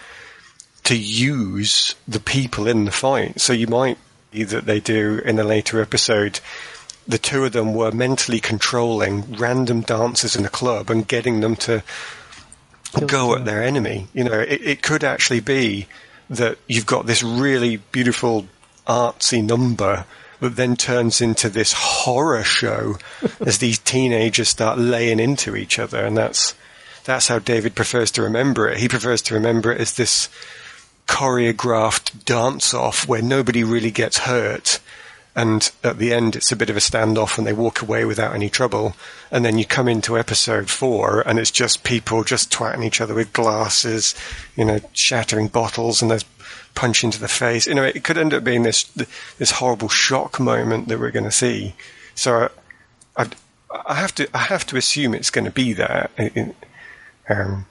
Speaker 5: to use the people in the fight. So you might be that they do in a later episode. The two of them were mentally controlling random dancers in a club and getting them to go at their enemy. You know, it, it could actually be that you've got this really beautiful artsy number that then turns into this horror show as these teenagers start laying into each other and that's that's how David prefers to remember it. He prefers to remember it as this choreographed dance off where nobody really gets hurt and at the end it's a bit of a standoff and they walk away without any trouble and then you come into episode four and it's just people just twatting each other with glasses you know shattering bottles and there's punch into the face. You know it could end up being this this horrible shock moment that we're going to see. So I, I have to I have to assume it's going to be that. Um,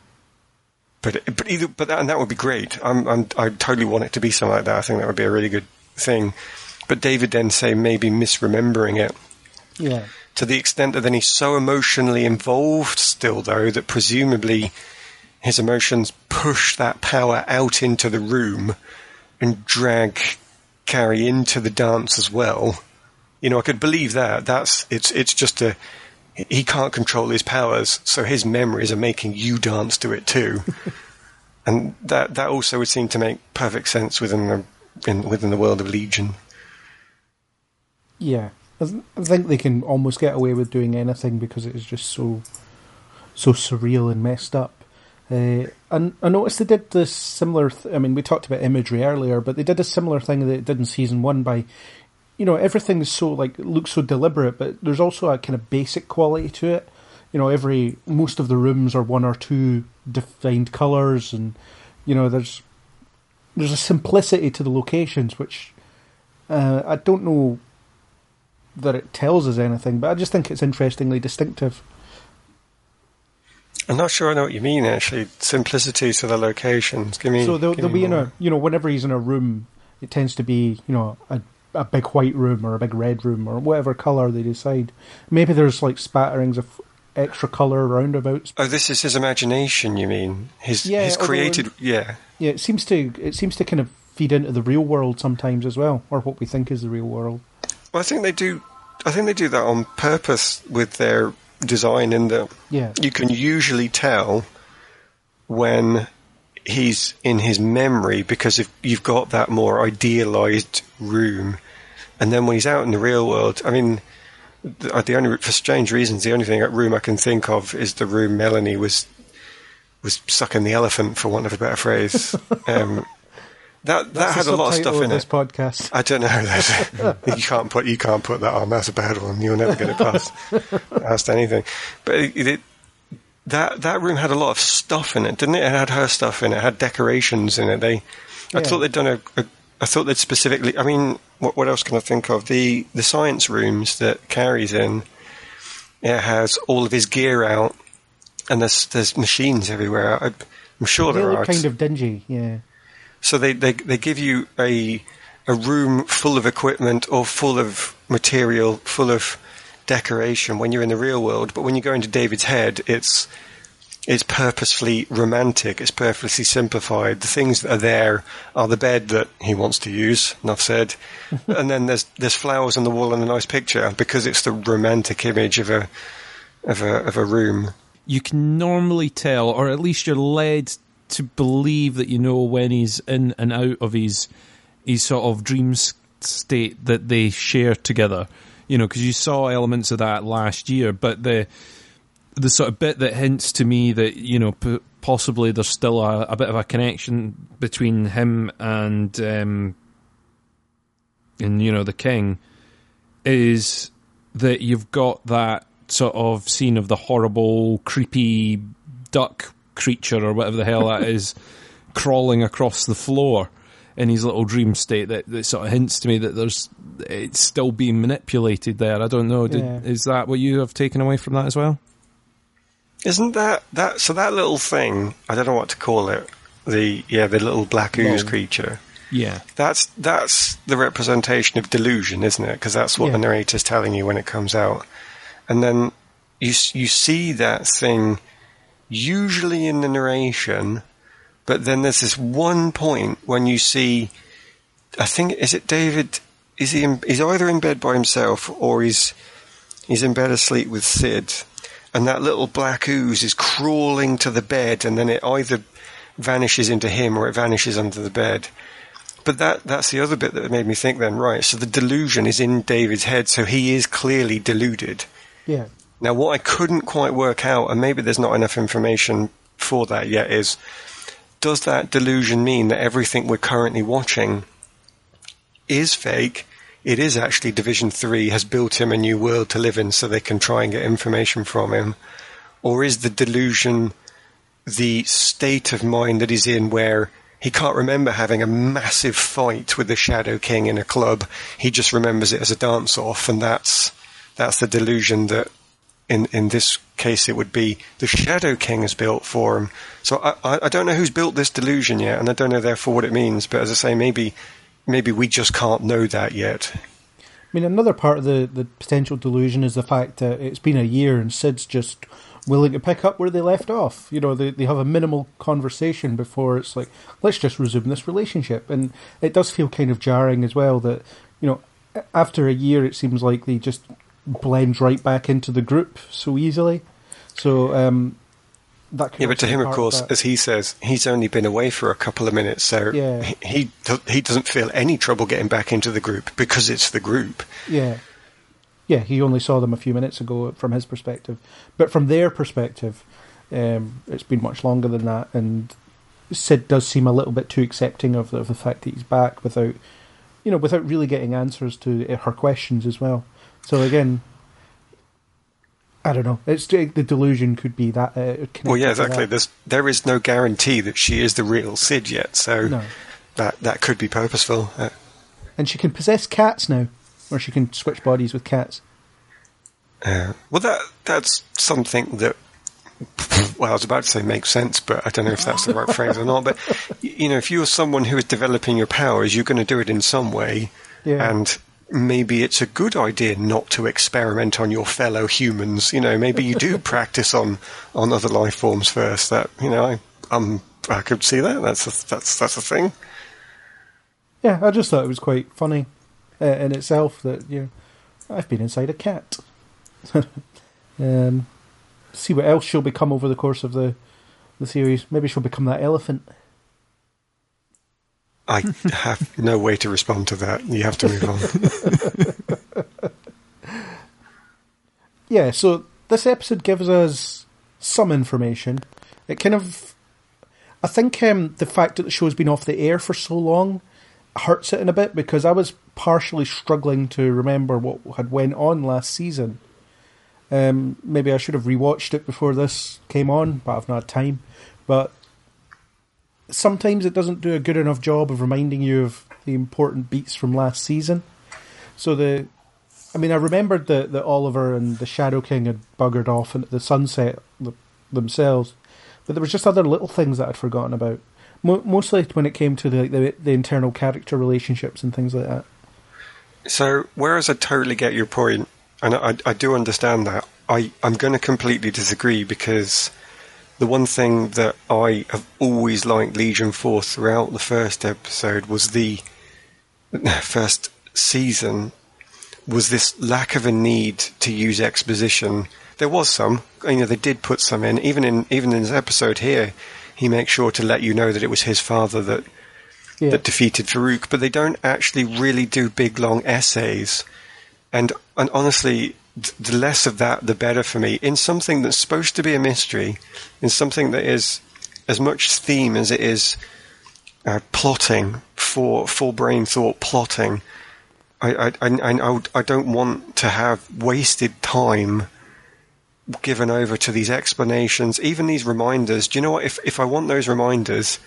Speaker 5: but but either but that, and that would be great. I'm, I'm I totally want it to be something like that. I think that would be a really good thing. But David then say maybe misremembering it
Speaker 3: Yeah.
Speaker 5: to the extent that then he's so emotionally involved still, though, that presumably his emotions push that power out into the room and drag Carrie into the dance as well. You know, I could believe that. That's it's it's just a he can't control his powers, so his memories are making you dance to it too. and that that also would seem to make perfect sense within the in, within the world of Legion.
Speaker 3: Yeah, I, th- I think they can almost get away with doing anything because it is just so so surreal and messed up. Uh, and I noticed they did this similar. Th- I mean, we talked about imagery earlier, but they did a similar thing that they did in season one by, you know, everything is so like looks so deliberate, but there's also a kind of basic quality to it. You know, every most of the rooms are one or two defined colors, and you know, there's there's a simplicity to the locations which uh, I don't know that it tells us anything, but I just think it's interestingly distinctive.
Speaker 5: I'm not sure I know what you mean actually. Simplicity to the locations. Give me.
Speaker 3: so they'll, they'll be in a you know whenever he's in a room, it tends to be you know a a big white room or a big red room or whatever color they decide. Maybe there's like spatterings of extra color roundabouts.
Speaker 5: Oh, this is his imagination. You mean his
Speaker 3: Yeah,
Speaker 5: his
Speaker 3: although-
Speaker 5: created? Yeah.
Speaker 3: Yeah, it seems to it seems to kind of feed into the real world sometimes as well, or what we think is the real world.
Speaker 5: Well, I think they do. I think they do that on purpose with their design, in that
Speaker 3: Yeah,
Speaker 5: you can usually tell when he's in his memory because if you've got that more idealized room, and then when he's out in the real world, I mean, the, the only for strange reasons, the only thing room I can think of is the room Melanie was was sucking the elephant, for want of a better phrase. Um, that that had a lot of stuff in
Speaker 3: this
Speaker 5: it.
Speaker 3: podcast.
Speaker 5: I don't know. You can't put you can't put that on. That's a bad one. You'll never get it past past anything. But it, it, that that room had a lot of stuff in it, didn't it? It had her stuff in it. It had decorations in it. They, I thought they'd done a, a. I thought they'd specifically. I mean, what what else can I think of? The the science rooms that Cary's in. it has all of his gear out, and there's there's machines everywhere. I, I'm sure there are.
Speaker 3: kind of dingy, yeah.
Speaker 5: So they, they they give you a a room full of equipment or full of material, full of decoration when you're in the real world. But when you go into David's head, it's it's purposefully romantic. It's purposely simplified. The things that are there are the bed that he wants to use. Enough said. and then there's there's flowers on the wall and a nice picture because it's the romantic image of a of a of a room.
Speaker 4: you can normally tell, or at least you're led to believe that you know when he's in and out of his his sort of dream state that they share together. You know, because you saw elements of that last year, but the the sort of bit that hints to me that you know p- possibly there's still a, a bit of a connection between him and um, and you know the king is that you've got that sort of scene of the horrible, creepy duck creature or whatever the hell that is crawling across the floor in his little dream state that, that sort of hints to me that there's it's still being manipulated there. I don't know. Did,
Speaker 3: Yeah.
Speaker 4: Is that what you have taken away from that as well?
Speaker 5: Isn't that that so that little thing? I don't know what to call it. The yeah, the little black ooze
Speaker 4: Lol.
Speaker 5: creature.
Speaker 4: Yeah.
Speaker 5: That's that's the representation of delusion, isn't it? Because that's what
Speaker 3: Yeah.
Speaker 5: the narrator's telling you when it comes out, and then you you see that thing usually in the narration, but then there's this one point when you see, I think is it David? Is he? In, he's either in bed by himself or he's he's in bed asleep with Syd, and that little black ooze is crawling to the bed, and then it either vanishes into him or it vanishes under the bed. But that that's the other bit that made me think then, right, so the delusion is in David's head, so he is clearly deluded.
Speaker 3: Yeah.
Speaker 5: Now what I couldn't quite work out, and maybe there's not enough information for that yet, is does that delusion mean that everything we're currently watching is fake? It is actually Division 3 has built him a new world to live in so they can try and get information from him. Or is the delusion the state of mind that he's in where he can't remember having a massive fight with the Shadow King in a club. He just remembers it as a dance off, and that's that's the delusion that in in this case it would be the Shadow King has built for him. So I, I, don't know who's built this delusion yet, and I don't know therefore what it means. But as I say, maybe maybe we just can't know that yet.
Speaker 3: I mean, another part of the, the potential delusion is the fact that it's been a year and Syd's just willing to pick up where they left off. You know, they, they have a minimal conversation before it's like, let's just resume this relationship. And it does feel kind of jarring as well that, you know, after a year, it seems like they just blend right back into the group so easily. So, um, that
Speaker 5: Yeah, but to him, of course,
Speaker 3: that.
Speaker 5: as he says, he's only been away for a couple of minutes, so
Speaker 3: Yeah.
Speaker 5: he he, he doesn't feel any trouble getting back into the group because it's the group.
Speaker 3: Yeah. Yeah, he only saw them a few minutes ago from his perspective. But from their perspective, um, it's been much longer than that. And Syd does seem a little bit too accepting of the, of the fact that he's back without, you know, without really getting answers to her questions as well. So again, I don't know. It's the delusion could be that. Uh,
Speaker 5: Well, yeah, exactly. There's there is no guarantee that she is the real Syd yet, so
Speaker 3: No.
Speaker 5: that that could be purposeful. Uh,
Speaker 3: And she can possess cats now, or she can switch bodies with cats.
Speaker 5: uh, well, that that's something that. Well, I was about to say makes sense, but I don't know if that's the right phrase or not. But you know, if you're someone who is developing your powers, you're going to do it in some way,
Speaker 3: Yeah.
Speaker 5: and maybe it's a good idea not to experiment on your fellow humans. You know, maybe you do practice on on other life forms first. That you know, I um I could see that. That's a, that's that's a thing.
Speaker 3: Yeah, I just thought it was quite funny uh, in itself that you know I've been inside a cat. um, see what else she'll become over the course of the the series. Maybe she'll become that elephant.
Speaker 5: I have no way to respond to that. You have to move on.
Speaker 3: Yeah, so this episode gives us some information. It kind of, I think, um, the fact that the show's been off the air for so long hurts it in a bit because I was partially struggling to remember what had went on last season. Um, maybe I should have rewatched it before this came on, but I've not had time. But sometimes it doesn't do a good enough job of reminding you of the important beats from last season. So the I mean, I remembered that, that Oliver and the Shadow King had buggered off into the sunset themselves, but there was just other little things that I'd forgotten about. Mo- mostly when it came to the, the the internal character relationships and things like that.
Speaker 5: So, whereas I totally get your point, and I, I do understand that, I, I'm going to completely disagree because the one thing that I have always liked Legion for throughout the first episode was the first season was this lack of a need to use exposition. There was some, you know, they did put some in. Even in even in this episode here, he makes sure to let you know that it was his father that
Speaker 3: Yeah.
Speaker 5: that defeated Farouk, but they don't actually really do big long essays. And and honestly, the less of that, the better for me. In something that's supposed to be a mystery, in something that is as much theme as it is uh, plotting for full brain thought plotting. I I, I, I, don't want to have wasted time given over to these explanations, even these reminders. Do you know what? If if I want those reminders,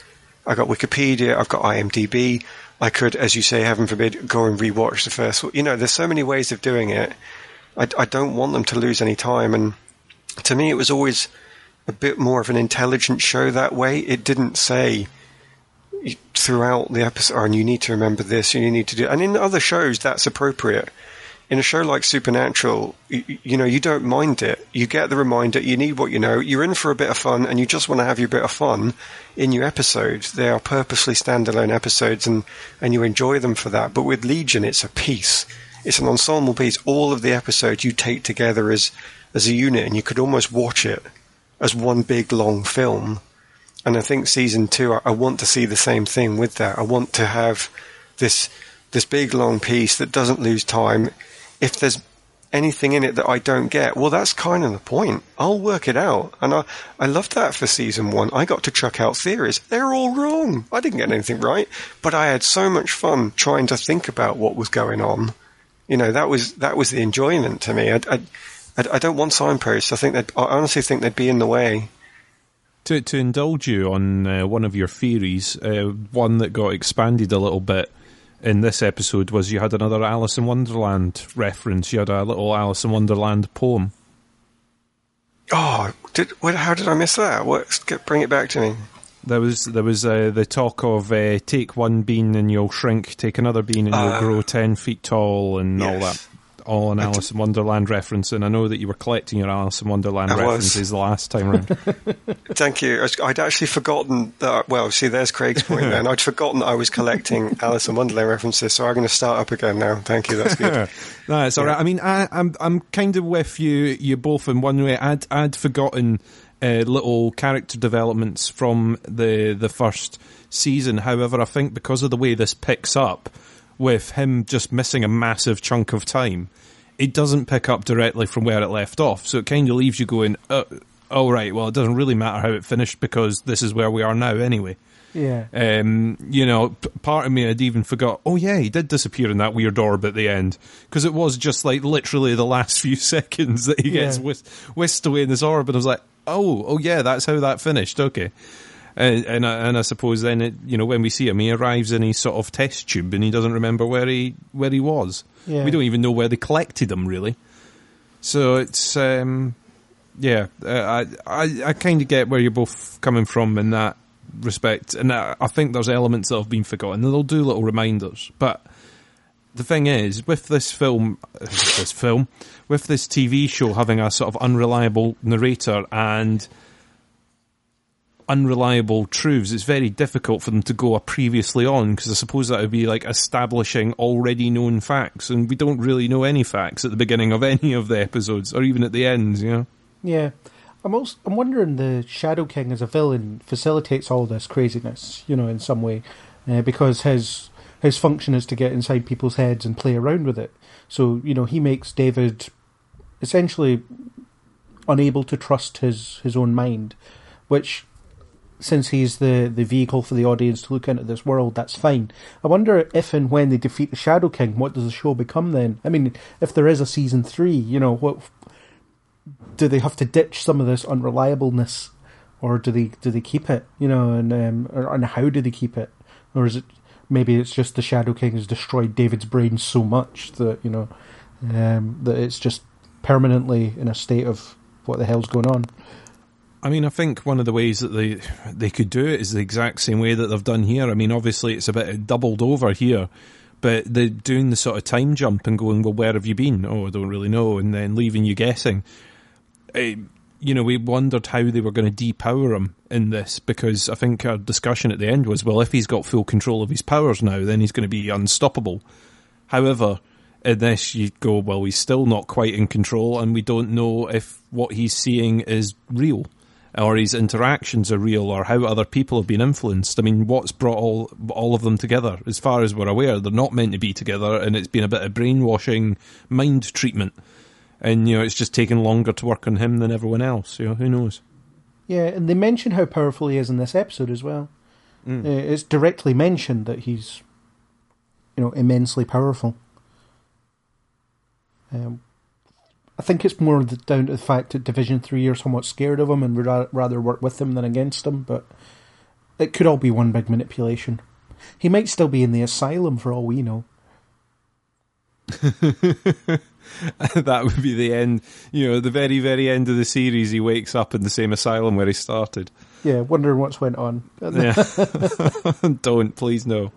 Speaker 5: I got Wikipedia, I've got IMDb. I could, as you say, heaven forbid, go and rewatch the first. You know, there's so many ways of doing it. I, I don't want them to lose any time, and to me, it was always a bit more of an intelligent show that way. It didn't say throughout the episode, "Oh, and you need to remember this, and you need to do. And in other shows, that's appropriate. In a show like Supernatural, you, you know, you don't mind it. You get the reminder. You need what you know. You're in for a bit of fun, and you just want to have your bit of fun in your episodes. They are purposely standalone episodes, and and you enjoy them for that. But with Legion, it's a piece. It's an ensemble piece. All of the episodes you take together as as a unit, and you could almost watch it as one big long film. And I think season two, I, I want to see the same thing with that. I want to have this this big long piece that doesn't lose time. If there's anything in it that I don't get, well, that's kind of the point. I'll work it out. And I, I loved that for season one. I got to chuck out theories. They're all wrong. I didn't get anything right, but I had so much fun trying to think about what was going on. You know, that was that was the enjoyment to me. I, I, I, I don't want signposts. I think that I honestly think they'd be in the way.
Speaker 4: To to indulge you on uh, one of your theories, uh, one that got expanded a little bit in this episode was you had another Alice in Wonderland reference. You had a little Alice in Wonderland poem.
Speaker 5: Oh, did what, how did I miss that? What? Bring it back to me.
Speaker 4: There was there was uh, the talk of uh, take one bean and you'll shrink, take another bean and you'll
Speaker 5: Ah.
Speaker 4: grow ten feet tall, and all that. All an Alice in Wonderland reference, and I know that you were collecting your Alice in Wonderland
Speaker 5: I was.
Speaker 4: references the last time round.
Speaker 5: Thank you. Was- I'd actually forgotten that. Well, see, there's Craig's point. Then I'd forgotten that I was collecting Alice in Wonderland references, so I'm going to start up again now. Thank you. That's good.
Speaker 4: no, it's all right. I mean, I, I'm I'm kind of with you. You both in one way. I'd I'd forgotten uh, little character developments from the the first season. However, I think because of the way this picks up, with him just missing a massive chunk of time, it doesn't pick up directly from where it left off. So it kind of leaves you going, uh, "Oh right, well, it doesn't really matter how it finished because this is where we are now anyway."
Speaker 3: Yeah.
Speaker 4: um, you know, p- part of me had even forgot. Oh yeah, he did disappear in that weird orb at the end because it was just like literally the last few seconds that he gets
Speaker 3: Yeah.
Speaker 4: whis- whisked away in this orb, and I was like, oh, oh yeah, that's how that finished. Okay. And and I, and I suppose then it, you know when we see him, he arrives in his sort of test tube, and he doesn't remember where he where he was.
Speaker 3: Yeah.
Speaker 4: We don't even know where they collected him really. So it's um, yeah, uh, I I, I kind of get where you're both coming from in that respect, and I, I think there's elements that have been forgotten. And they'll do little reminders, but the thing is, with this film, this film, with this TV show having a sort of unreliable narrator and unreliable truths, it's very difficult for them to go a previously on because I suppose that would be like establishing already known facts, and we don't really know any facts at the beginning of any of the episodes or even at the ends. You know,
Speaker 3: Yeah. I'm also I'm wondering the Shadow King as a villain facilitates all this craziness, you know, in some way, uh, because his his function is to get inside people's heads and play around with it. So you know he makes David essentially unable to trust his his own mind, which since he's the, the vehicle for the audience to look into this world, that's fine. I wonder if and when they defeat the Shadow King, what does the show become then? I mean, if there is a season three, you know, what do they have to ditch some of this unreliableness, or do they do they keep it? You know, and um, or, and how do they keep it? Or is it maybe it's just the Shadow King has destroyed David's brain so much that you know Um, that it's just permanently in a state of what the hell's going on.
Speaker 4: I mean, I think one of the ways that they they could do it is the exact same way that they've done here. I mean, obviously it's a bit doubled over here, but they're doing the sort of time jump and going, "Well, where have you been?" Oh, I don't really know, and then leaving you guessing. Uh, you know, we wondered how they were going to depower him in this because I think our discussion at the end was, well, if he's got full control of his powers now, then he's going to be unstoppable. However, in this, you go, well, he's still not quite in control, and we don't know if what he's seeing is real or his interactions are real or how other people have been influenced. I mean, what's brought all all of them together? As far as we're aware, they're not meant to be together, and it's been a bit of brainwashing, mind treatment, and you know, it's just taken longer to work on him than everyone else. You know, who knows?
Speaker 3: Yeah, and they mention how powerful he is in this episode as well.
Speaker 4: Mm.
Speaker 3: Uh, it's directly mentioned that he's, you know, immensely powerful. Um, I think it's more the, down to the fact that Division Three are somewhat scared of him and would ra- rather work with him than against him. But it could all be one big manipulation. He might still be in the asylum for all we know.
Speaker 4: that would be the end. You know, the very, very end of the series, he wakes up in the same asylum where he started.
Speaker 3: Yeah, wondering what's went on.
Speaker 4: Yeah. Don't, please, no.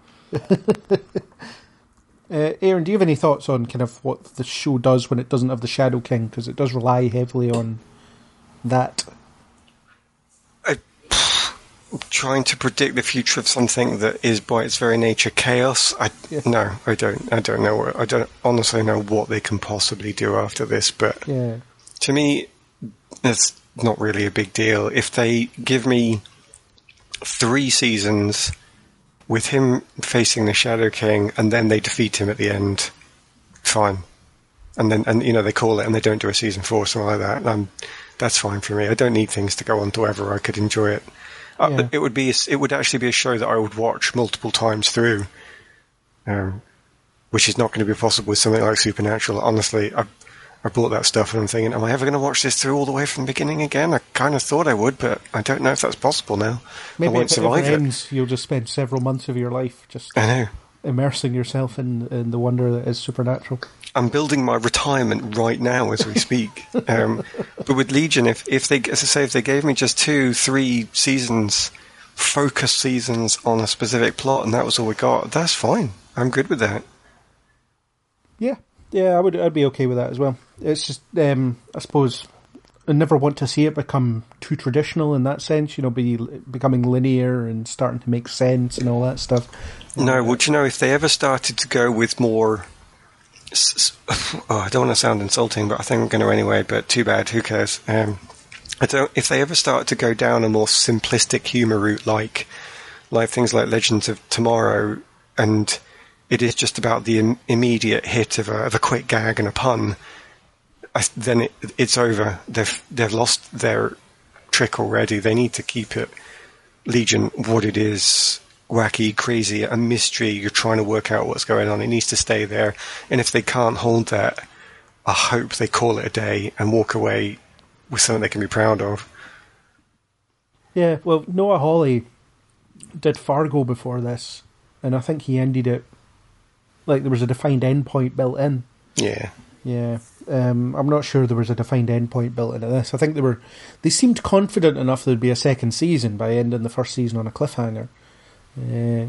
Speaker 3: Uh, Aaron, do you have any thoughts on kind of what the show does when it doesn't have the Shadow King? Because it does rely heavily on that.
Speaker 5: Trying to predict the future of something that is by its very nature chaos. I
Speaker 3: Yeah.
Speaker 5: no, I don't. I don't know. what- I don't honestly know what they can possibly do after this. But
Speaker 3: Yeah,
Speaker 5: to me, it's not really a big deal. If they give me three seasons with him facing the Shadow King and then they defeat him at the end, fine. And then, and you know, they call it and they don't do a season four or something like that. Um, that's fine for me. I don't need things to go on forever. I could enjoy it. Uh,
Speaker 3: Yeah.
Speaker 5: It would be, it would actually be a show that I would watch multiple times through. Um, which is not going to be possible with something like Supernatural. Honestly, I, I bought that stuff and I'm thinking, am I ever going to watch this through all the way from the beginning again? I kind of thought I would, but I don't know if that's possible now.
Speaker 3: maybe
Speaker 5: I won't
Speaker 3: if it
Speaker 5: survive it.
Speaker 3: ends, you'll just spend several months of your life just
Speaker 5: I know.
Speaker 3: immersing yourself in in the wonder that is Supernatural.
Speaker 5: I'm building my retirement right now as we speak. um, but with Legion, if, if they, as I say, if they gave me just two, three seasons, focus seasons on a specific plot, and that was all we got, that's fine. I'm good with that.
Speaker 3: Yeah, yeah, I would. I'd be okay with that as well. It's just, um, I suppose, I never want to see it become too traditional in that sense. You know, be becoming linear and starting to make sense and all that stuff.
Speaker 5: No, would you know if they ever started to go with more? Oh, I don't want to sound insulting, but I think I'm going to anyway. But too bad. Who cares? Um, I don't. If they ever start to go down a more simplistic humor route, like like things like Legends of Tomorrow, and it is just about the Im- immediate hit of a, of a quick gag and a pun, I, then it, it's over. They've they've lost their trick already. They need to keep it Legion what it is wacky, crazy, a mystery. You're trying to work out what's going on. It needs to stay there. And if they can't hold that, I hope they call it a day and walk away with something they can be proud of.
Speaker 3: Yeah, well, Noah Hawley did Fargo before this, and I think he ended it like there was a defined endpoint built in.
Speaker 5: Yeah.
Speaker 3: Yeah, um, I'm not sure there was a defined endpoint built into this. I think they were they seemed confident enough there'd be a second season by ending the first season on a cliffhanger. Uh,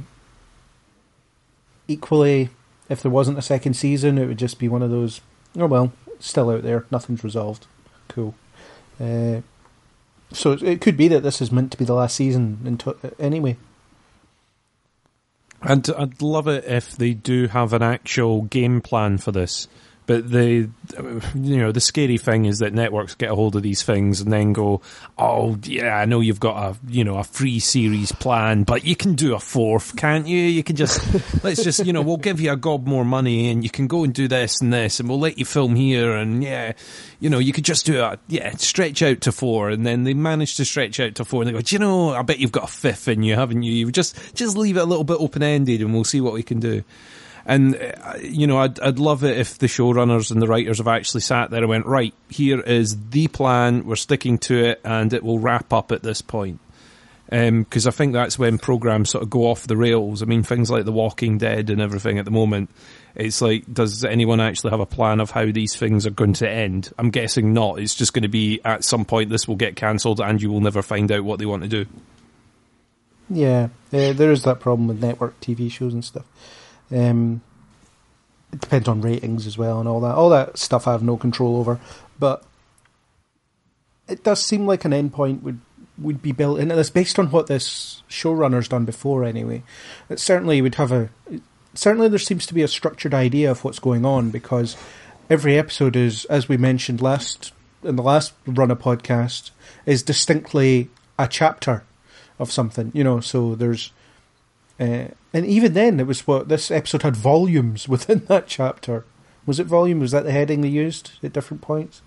Speaker 3: equally, if there wasn't a second season, it would just be one of those. Oh well, still out there. Nothing's resolved. Cool. Uh, so it- could be that this is meant to be the last season. Into, anyway,
Speaker 4: I'd, I'd love it if they do have an actual game plan for this. But the, you know, the scary thing is that networks get a hold of these things and then go, "Oh, yeah, I know you've got a, you know, a free series plan, but you can do a fourth, can't you? You can just, let's just, you know, we'll give you a gob more money and you can go and do this and this, and we'll let you film here, and yeah, you know, you could just do a, yeah, stretch out to four, and then they manage to stretch out to four, and they go, do you know, I bet you've got a fifth in you, haven't you? You just, just leave it a little bit open ended, and we'll see what we can do. And uh, you know, I'd I'd love it if the showrunners and the writers have actually sat there and went, right, here is the plan, we're sticking to it, and it will wrap up at this point. because I think that's when programs sort of go off the rails. I mean, things like The Walking Dead and everything at the moment. It's like, does anyone actually have a plan of how these things are going to end? I'm guessing not. It's just going to be at some point this will get cancelled and you will never find out what they want to do.
Speaker 3: Yeah, uh, there is that problem with network TV shows and stuff. Um, it depends on ratings as well and all that. All that stuff I have no control over, but it does seem like an endpoint would would be built into this based on what this showrunner's done before. Anyway, it certainly would have a. Certainly, there seems to be a structured idea of what's going on because every episode is, as we mentioned last in the last run of podcast, is distinctly a chapter of something. You know, so there's. Uh, and even then, it was what this episode had volumes within that chapter. Was it volume? Was that the heading they used at different points?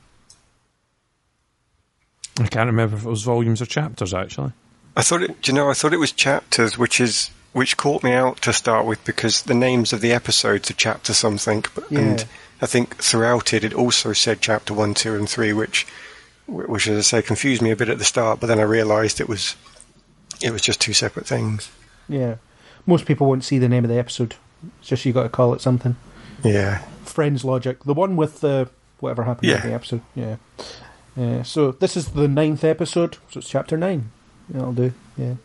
Speaker 4: I can't remember if it was volumes or chapters actually.
Speaker 5: I thought it. Do you know? I thought it was chapters, which is which caught me out to start with because the names of the episodes are chapter something, but,
Speaker 3: Yeah.
Speaker 5: and I think throughout it, it also said chapter one, two, and three, which, which as I say, confused me a bit at the start. But then I realised it was, it was just two separate things.
Speaker 3: Yeah. Most people won't see the name of the episode. It's just you got to call it something.
Speaker 5: Yeah,
Speaker 3: Friends logic. The one with the whatever happened in the episode. Yeah. Uh, so this is the ninth episode. So it's chapter nine. Yeah, I'll do. Yeah.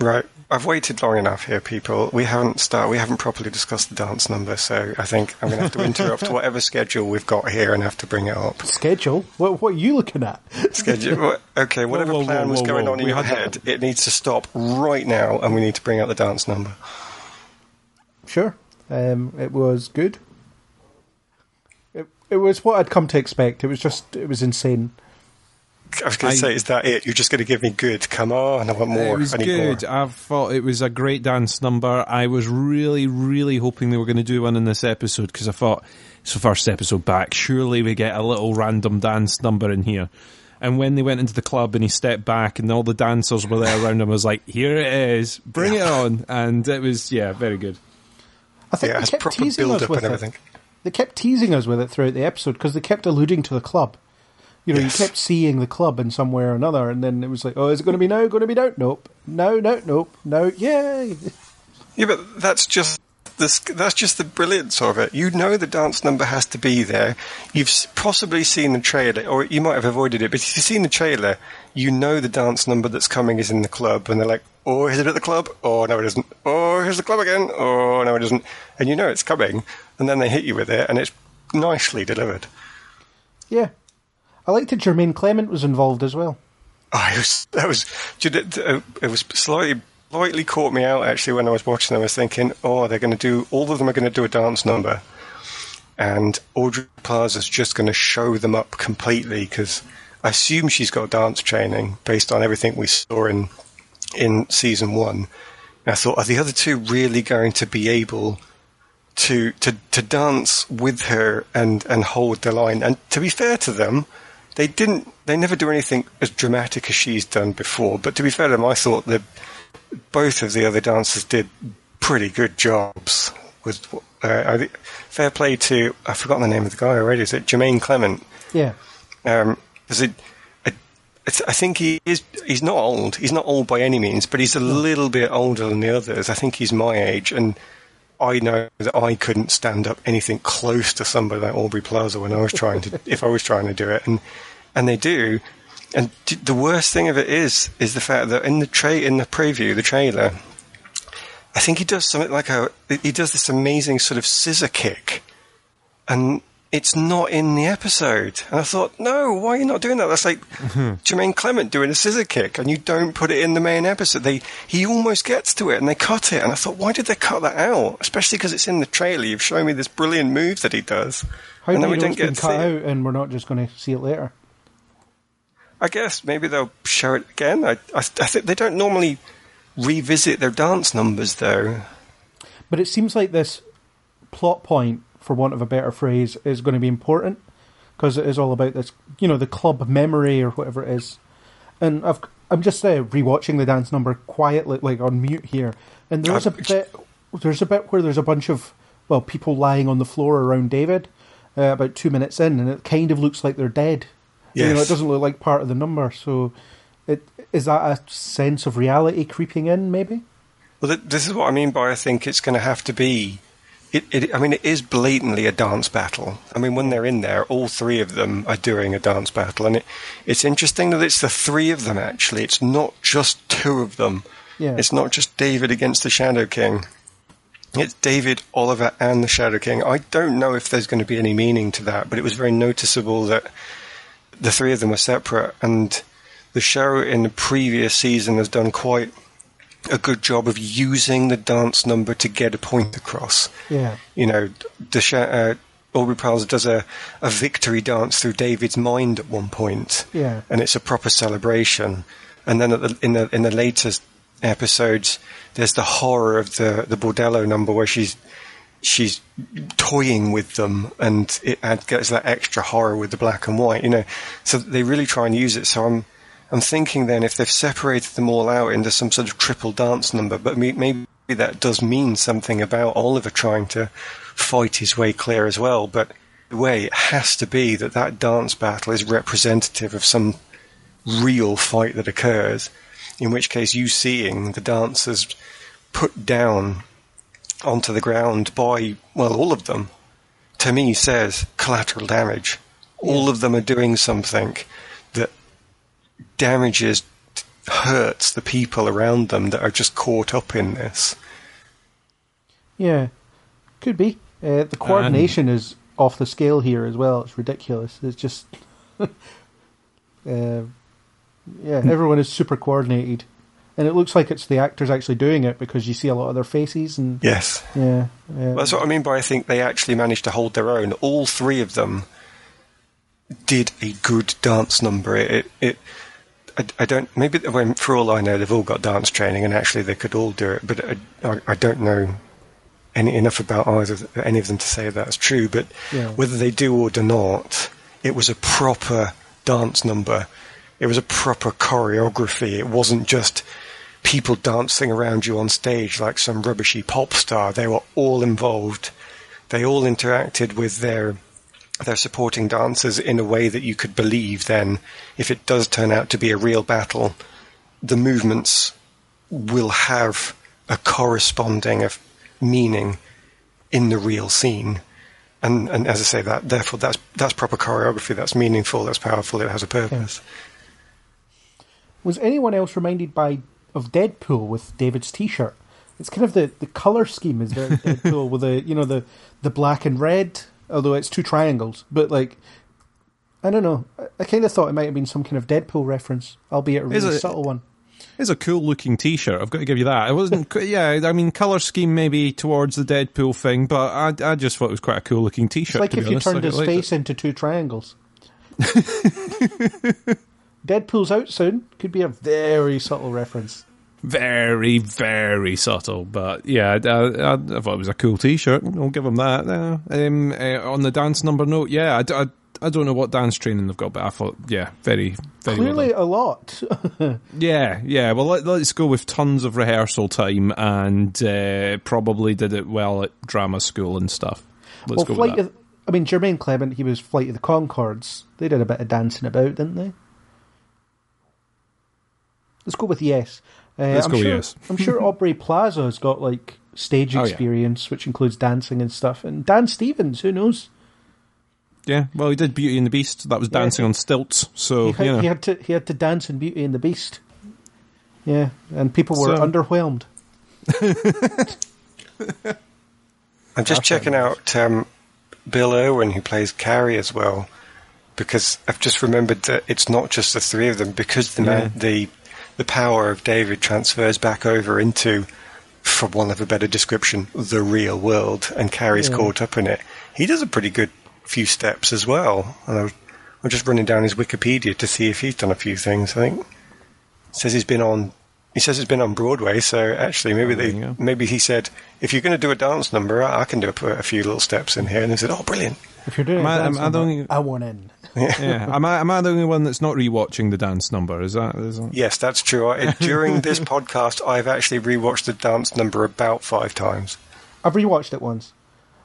Speaker 5: right. I've waited long enough here, people. We haven't start. We haven't properly discussed the dance number, so I think I'm going to have to interrupt whatever schedule we've got here and have to bring it up.
Speaker 3: Schedule. What What are you looking at?
Speaker 5: Schedule. Okay, whatever
Speaker 4: whoa,
Speaker 5: plan
Speaker 4: whoa,
Speaker 5: was going
Speaker 4: whoa.
Speaker 5: on in
Speaker 4: We
Speaker 5: your head,
Speaker 4: that.
Speaker 5: it needs to stop right now, and we need to bring out the dance number.
Speaker 3: Sure. Um, it was good. It It was what I'd come to expect. It was just it was insane.
Speaker 5: I was going to say, is that it? You're just going to give me good? Come on, I want more.
Speaker 4: It was
Speaker 5: I need
Speaker 4: good.
Speaker 5: more.
Speaker 4: I thought it was a great dance number. I was really, really hoping they were going to do one in this episode because I thought it's the first episode back. Surely we get a little random dance number in here. And when they went into the club and he stepped back and all the dancers were there around him, I was like, "Here it is, bring it on!" And it was, yeah, very good.
Speaker 3: I think
Speaker 5: Yeah,
Speaker 3: they kept teasing us with
Speaker 5: and
Speaker 3: it. They kept teasing us with it throughout the episode because they kept alluding to the club. You know,
Speaker 5: Yes.
Speaker 3: you kept seeing the club in some way or another, and then it was like, "Oh, is it going to be no? Going to be no? Nope. No, no, nope. No. Yay!"
Speaker 5: Yeah, but that's just this. That's just the brilliance of it. You know the dance number has to be there. You've possibly seen the trailer, or you might have avoided it. But if you've seen the trailer, you know the dance number that's coming is in the club, and they're like, "Oh, is it at the club? Oh, no, it isn't. Oh, here's the club again. Oh, no, it isn't." And you know it's coming, and then they hit you with it, and it's nicely delivered.
Speaker 3: Yeah, I liked that Jemaine Clement was involved as well.
Speaker 5: Oh, it was, that was, know, uh, it was slightly, slightly caught me out actually when I was watching. I was thinking, oh, they're going to do, all of them are going to do a dance number. And Aubrey Plaza's just going to show them up completely because I assume she's got dance training based on everything we saw in, in season one. And I thought, are the other two really going to be able to, to, to dance with her and, and hold the line? And to be fair to them, they didn't they never do anything as dramatic as she's done before but to be fair to them i thought that both of the other dancers did pretty good jobs with uh, fair play to i've forgotten the name of the guy already is it jemaine clement?
Speaker 3: Yeah,
Speaker 5: um is it I, I think he is he's not old he's not old by any means but he's a little bit older than the others. I think he's my age and I know that I couldn't stand up anything close to somebody like Aubrey Plaza when I was trying to, if I was trying to do it, and and they do. And the worst thing of it is, is the fact that in the tra- in the preview, the trailer, I think he does something like a, he does this amazing sort of scissor kick, and it's not in the episode. And I thought, no, why are you not doing that? That's like mm-hmm. Jemaine Clement doing a scissor kick, and you don't put it in the main episode. They he almost gets to it, and they cut it. And I thought, why did they cut that out? Especially because it's in the trailer. You've shown me this brilliant move that he does,
Speaker 3: how
Speaker 5: and then we
Speaker 3: it's
Speaker 5: get to
Speaker 3: cut out and we're not just going to see it later?
Speaker 5: I guess maybe they'll show it again. I, I, I think they don't normally revisit their dance numbers, though.
Speaker 3: But it seems like this plot point, for want of a better phrase, is going to be important because it is all about this, you know, the club memory or whatever it is. And I've, I'm just uh, rewatching the dance number quietly, like on mute here, and there's a
Speaker 5: Uh,
Speaker 3: bit, there's a bit where there's a bunch of well people lying on the floor around David, uh, about two minutes in, and it kind of looks like they're dead. You know, it doesn't look like part of the number, so it is that a sense of reality creeping in? Maybe.
Speaker 5: Well, th- this is what I mean by I think it's going to have to be. It, it, I mean, it is blatantly a dance battle. I mean, when they're in there, all three of them are doing a dance battle, and it, it's interesting that it's the three of them. Actually, it's not just two of them.
Speaker 3: Yeah.
Speaker 5: It's not just David against the Shadow King. It's David, Oliver, and the Shadow King. I don't know if there's going to be any meaning to that, but it was very noticeable that the three of them were separate, and the show in the previous season has done quite a good job of using the dance number to get a point across.
Speaker 3: Yeah.
Speaker 5: You know, the sh- uh, Aubrey Plaza does a, a victory dance through David's mind at one point,
Speaker 3: Yeah.
Speaker 5: and it's a proper celebration. And then at the, in the in the latest episodes, there's the horror of the the bordello number where she's she's toying with them, and it adds gets that extra horror with the black and white. You know, so they really try and use it. So I'm I'm thinking then if they've separated them all out into some sort of triple dance number, but maybe that does mean something about Oliver trying to fight his way clear as well. But the way it has to be that that dance battle is representative of some real fight that occurs, in which case you seeing the dancers put down onto the ground by, well, all of them, to me says collateral damage. All of them are doing something that damages, hurts the people around them that are just caught up in this.
Speaker 3: Yeah, could be. Uh, the coordination is off the scale here as well. It's ridiculous. It's just, uh, yeah, everyone is super coordinated, and it looks like it's the actors actually doing it because you see a lot of their faces and
Speaker 5: Yes.
Speaker 3: yeah, yeah.
Speaker 5: Well, that's what I mean by I think they actually managed to hold their own. All three of them did a good dance number. It, it, it I, I don't. Maybe when, for all I know, they've all got dance training, and actually they could all do it. But I, I, I don't know any enough about either any of them to say that's true. But
Speaker 3: Yeah.
Speaker 5: whether they do or do not, it was a proper dance number. It was a proper choreography. It wasn't just people dancing around you on stage like some rubbishy pop star. They were all involved. They all interacted with their their supporting dancers in a way that you could believe then if it does turn out to be a real battle, the movements will have a corresponding of meaning in the real scene. And, and as I say, that therefore that's that's proper choreography. That's meaningful. That's powerful. It has a purpose.
Speaker 3: Was anyone else reminded by of Deadpool with David's T-shirt? It's kind of the, the color scheme is very Deadpool with the you know the the black and red, although it's two triangles. But like, I don't know. I, I kind of thought it might have been some kind of Deadpool reference, albeit a really
Speaker 4: it-
Speaker 3: subtle one.
Speaker 4: It's a cool looking T-shirt. I've got to give you that. It wasn't. yeah, I mean, color scheme maybe towards the Deadpool thing, but I, I just thought it was quite a cool looking T-shirt.
Speaker 3: like
Speaker 4: to
Speaker 3: if
Speaker 4: be
Speaker 3: you
Speaker 4: honest.
Speaker 3: turned his
Speaker 4: liked it.
Speaker 3: face into two triangles. Deadpool's out soon. Could be a very subtle reference.
Speaker 4: Very, very subtle. But yeah, I, I, I thought it was a cool T-shirt. I'll give him that. Uh, um, uh, on the dance number note, yeah, I I don't know what dance training they've got, but I thought, yeah, very, very
Speaker 3: Clearly,
Speaker 4: done.
Speaker 3: a lot.
Speaker 4: Yeah, yeah. Well, let, let's go with tons of rehearsal time and uh, probably did it well at drama school and stuff. Let's
Speaker 3: well,
Speaker 4: go
Speaker 3: Flight of, I mean, Jemaine Clement, he was Flight of the Conchords. They did a bit of dancing about, didn't they? Let's go with yes. Uh,
Speaker 4: Let's
Speaker 3: I'm
Speaker 4: go
Speaker 3: sure,
Speaker 4: yes.
Speaker 3: I'm sure Aubrey Plaza has got like stage
Speaker 4: Oh, yeah.
Speaker 3: experience, which includes dancing and stuff. And Dan Stevens, who knows?
Speaker 4: Yeah, well, he did Beauty and the Beast. That was
Speaker 3: Yeah.
Speaker 4: dancing on stilts. So
Speaker 3: He had,
Speaker 4: you know,
Speaker 3: he had to he had to dance in Beauty and the Beast. Yeah, and people were
Speaker 4: So-
Speaker 3: underwhelmed.
Speaker 5: I'm just checking out um, Bill Irwin, who plays Cary as well, because I've just remembered that it's not just the three of them, because the man, the the power of David transfers back over into, for want of a better description, the real world, and Cary's
Speaker 3: Yeah.
Speaker 5: caught up in it. He does a pretty good few steps as well. And I was, I'm just running down his Wikipedia to see if he's done a few things. I think says he's been on. He says he's been on Broadway, so actually maybe they maybe he said if you're going to do a dance number, I I can do a, a few little steps in here. And they said, oh, brilliant.
Speaker 3: If you're doing
Speaker 4: Am
Speaker 3: dance
Speaker 4: am I the
Speaker 3: number, I want in.
Speaker 4: yeah. Am I, am I the only one that's not rewatching the dance number? Is that? Is that...
Speaker 5: Yes, that's true. I, during this podcast, I've actually rewatched the dance number about five times.
Speaker 3: I've rewatched it once.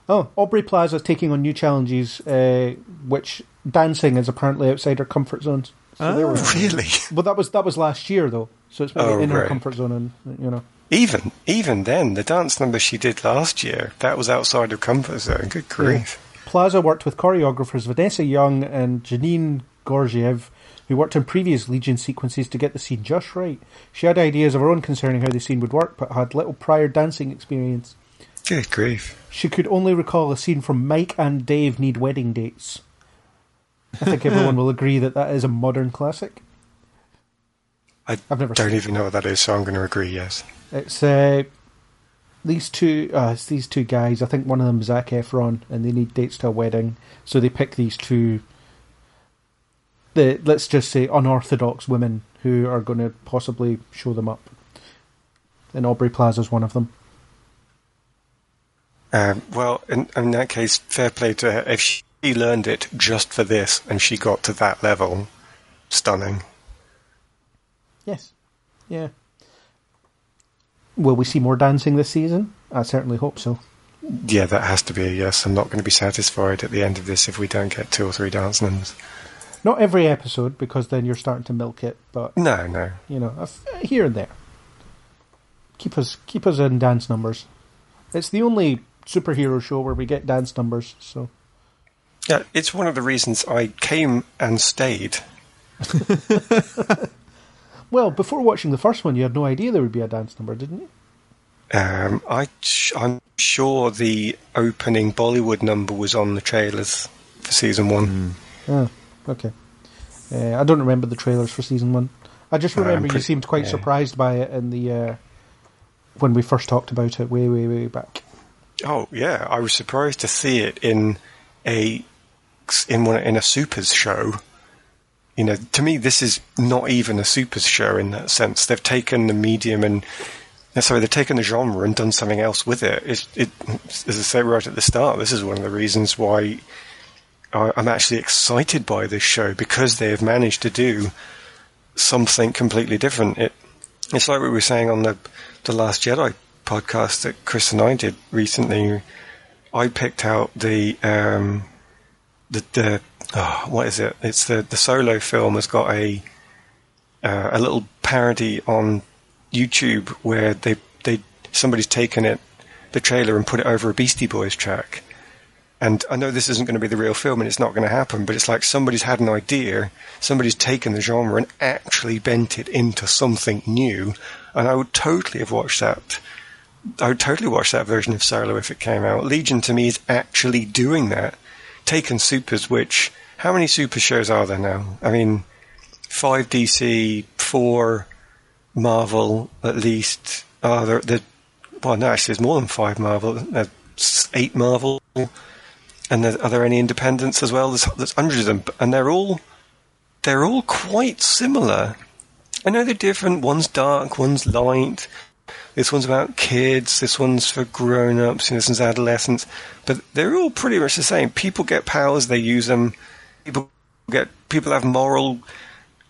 Speaker 3: Oh, Aubrey Plaza's taking on new challenges, uh, which dancing is apparently outside her comfort zones. So they were,
Speaker 5: Really?
Speaker 3: but that was that was last year though, so it's maybe
Speaker 5: Oh,
Speaker 3: in her comfort zone, and you know.
Speaker 5: Even even then, the dance number she did last year, that was outside of comfort zone. Good grief.
Speaker 3: Plaza worked with choreographers Vanessa Young and Janine Gorgiev, who worked on previous Legion sequences to get the scene just right. She had ideas of her own concerning how the scene would work, but had little prior dancing experience.
Speaker 5: Good grief.
Speaker 3: She could only recall a scene from Mike and Dave Need Wedding Dates. I think everyone will agree that that is a modern classic.
Speaker 5: I
Speaker 3: I've never
Speaker 5: don't
Speaker 3: seen
Speaker 5: even know what that is, so I'm going to agree. Yes.
Speaker 3: It's uh, these two. Uh, it's these two guys. I think one of them is Zac Efron, and they need dates to a wedding, so they pick these two. The let's just say unorthodox women who are going to possibly show them up. And Aubrey Plaza is one of them.
Speaker 5: Um, well, in, in that case, fair play to her. If she learned it just for this and she got to that level, stunning.
Speaker 3: Yes. Yeah. Will we see more dancing this season? I certainly hope so.
Speaker 5: Yeah, that has to be a yes. I'm not going to be satisfied at the end of this if we don't get two or three dance numbers.
Speaker 3: Not every episode, because then you're starting to milk it, but
Speaker 5: No, no.
Speaker 3: you know, here and there. Keep us keep us in dance numbers. It's the only superhero show where we get dance numbers, so
Speaker 5: Yeah, it's one of the reasons I came and stayed.
Speaker 3: well, before watching the first one you had no idea there would be a dance number, didn't you?
Speaker 5: Um, I, I'm sure the opening Bollywood number was on the trailers for season one.
Speaker 3: Oh, okay. Uh, I don't remember the trailers for season one. I just
Speaker 5: No, I'm
Speaker 3: remember you seemed quite
Speaker 5: yeah.
Speaker 3: surprised by it in the uh, when we first talked about it way, way, way back.
Speaker 5: Oh yeah, I was surprised to see it in a in one in a supers show. You know, to me, this is not even a super show in that sense. They've taken the medium and sorry, they've taken the genre and done something else with it. It, as I say right at the start, this is one of the reasons why I'm actually excited by this show because they have managed to do something completely different. It, it's like we were saying on the the Last Jedi podcast that Chris and I did recently. I picked out the um, the the oh, what is it? It's the the solo film has got a uh, a little parody on YouTube where they they somebody's taken it the trailer and put it over a Beastie Boys track. And I know this isn't going to be the real film and it's not going to happen, but it's like somebody's had an idea, somebody's taken the genre and actually bent it into something new. And I would totally have watched that. I would totally watch that version of Solo if it came out. Legion to me is actually doing that. Taken supers, which, how many super shows are there now? I mean, 5 DC, 4 Marvel, at least. Oh, there, well, no, actually, there's more than 5 Marvel. There's 8 Marvel. And there, are there any independents as well? There's, there's hundreds of them, and they're all they're all quite similar. I know they're different. One's dark, one's light. This one's about kids. This one's for grown-ups. and This one's adolescents. But they're all pretty much the same. People get powers, they use them. People get people have moral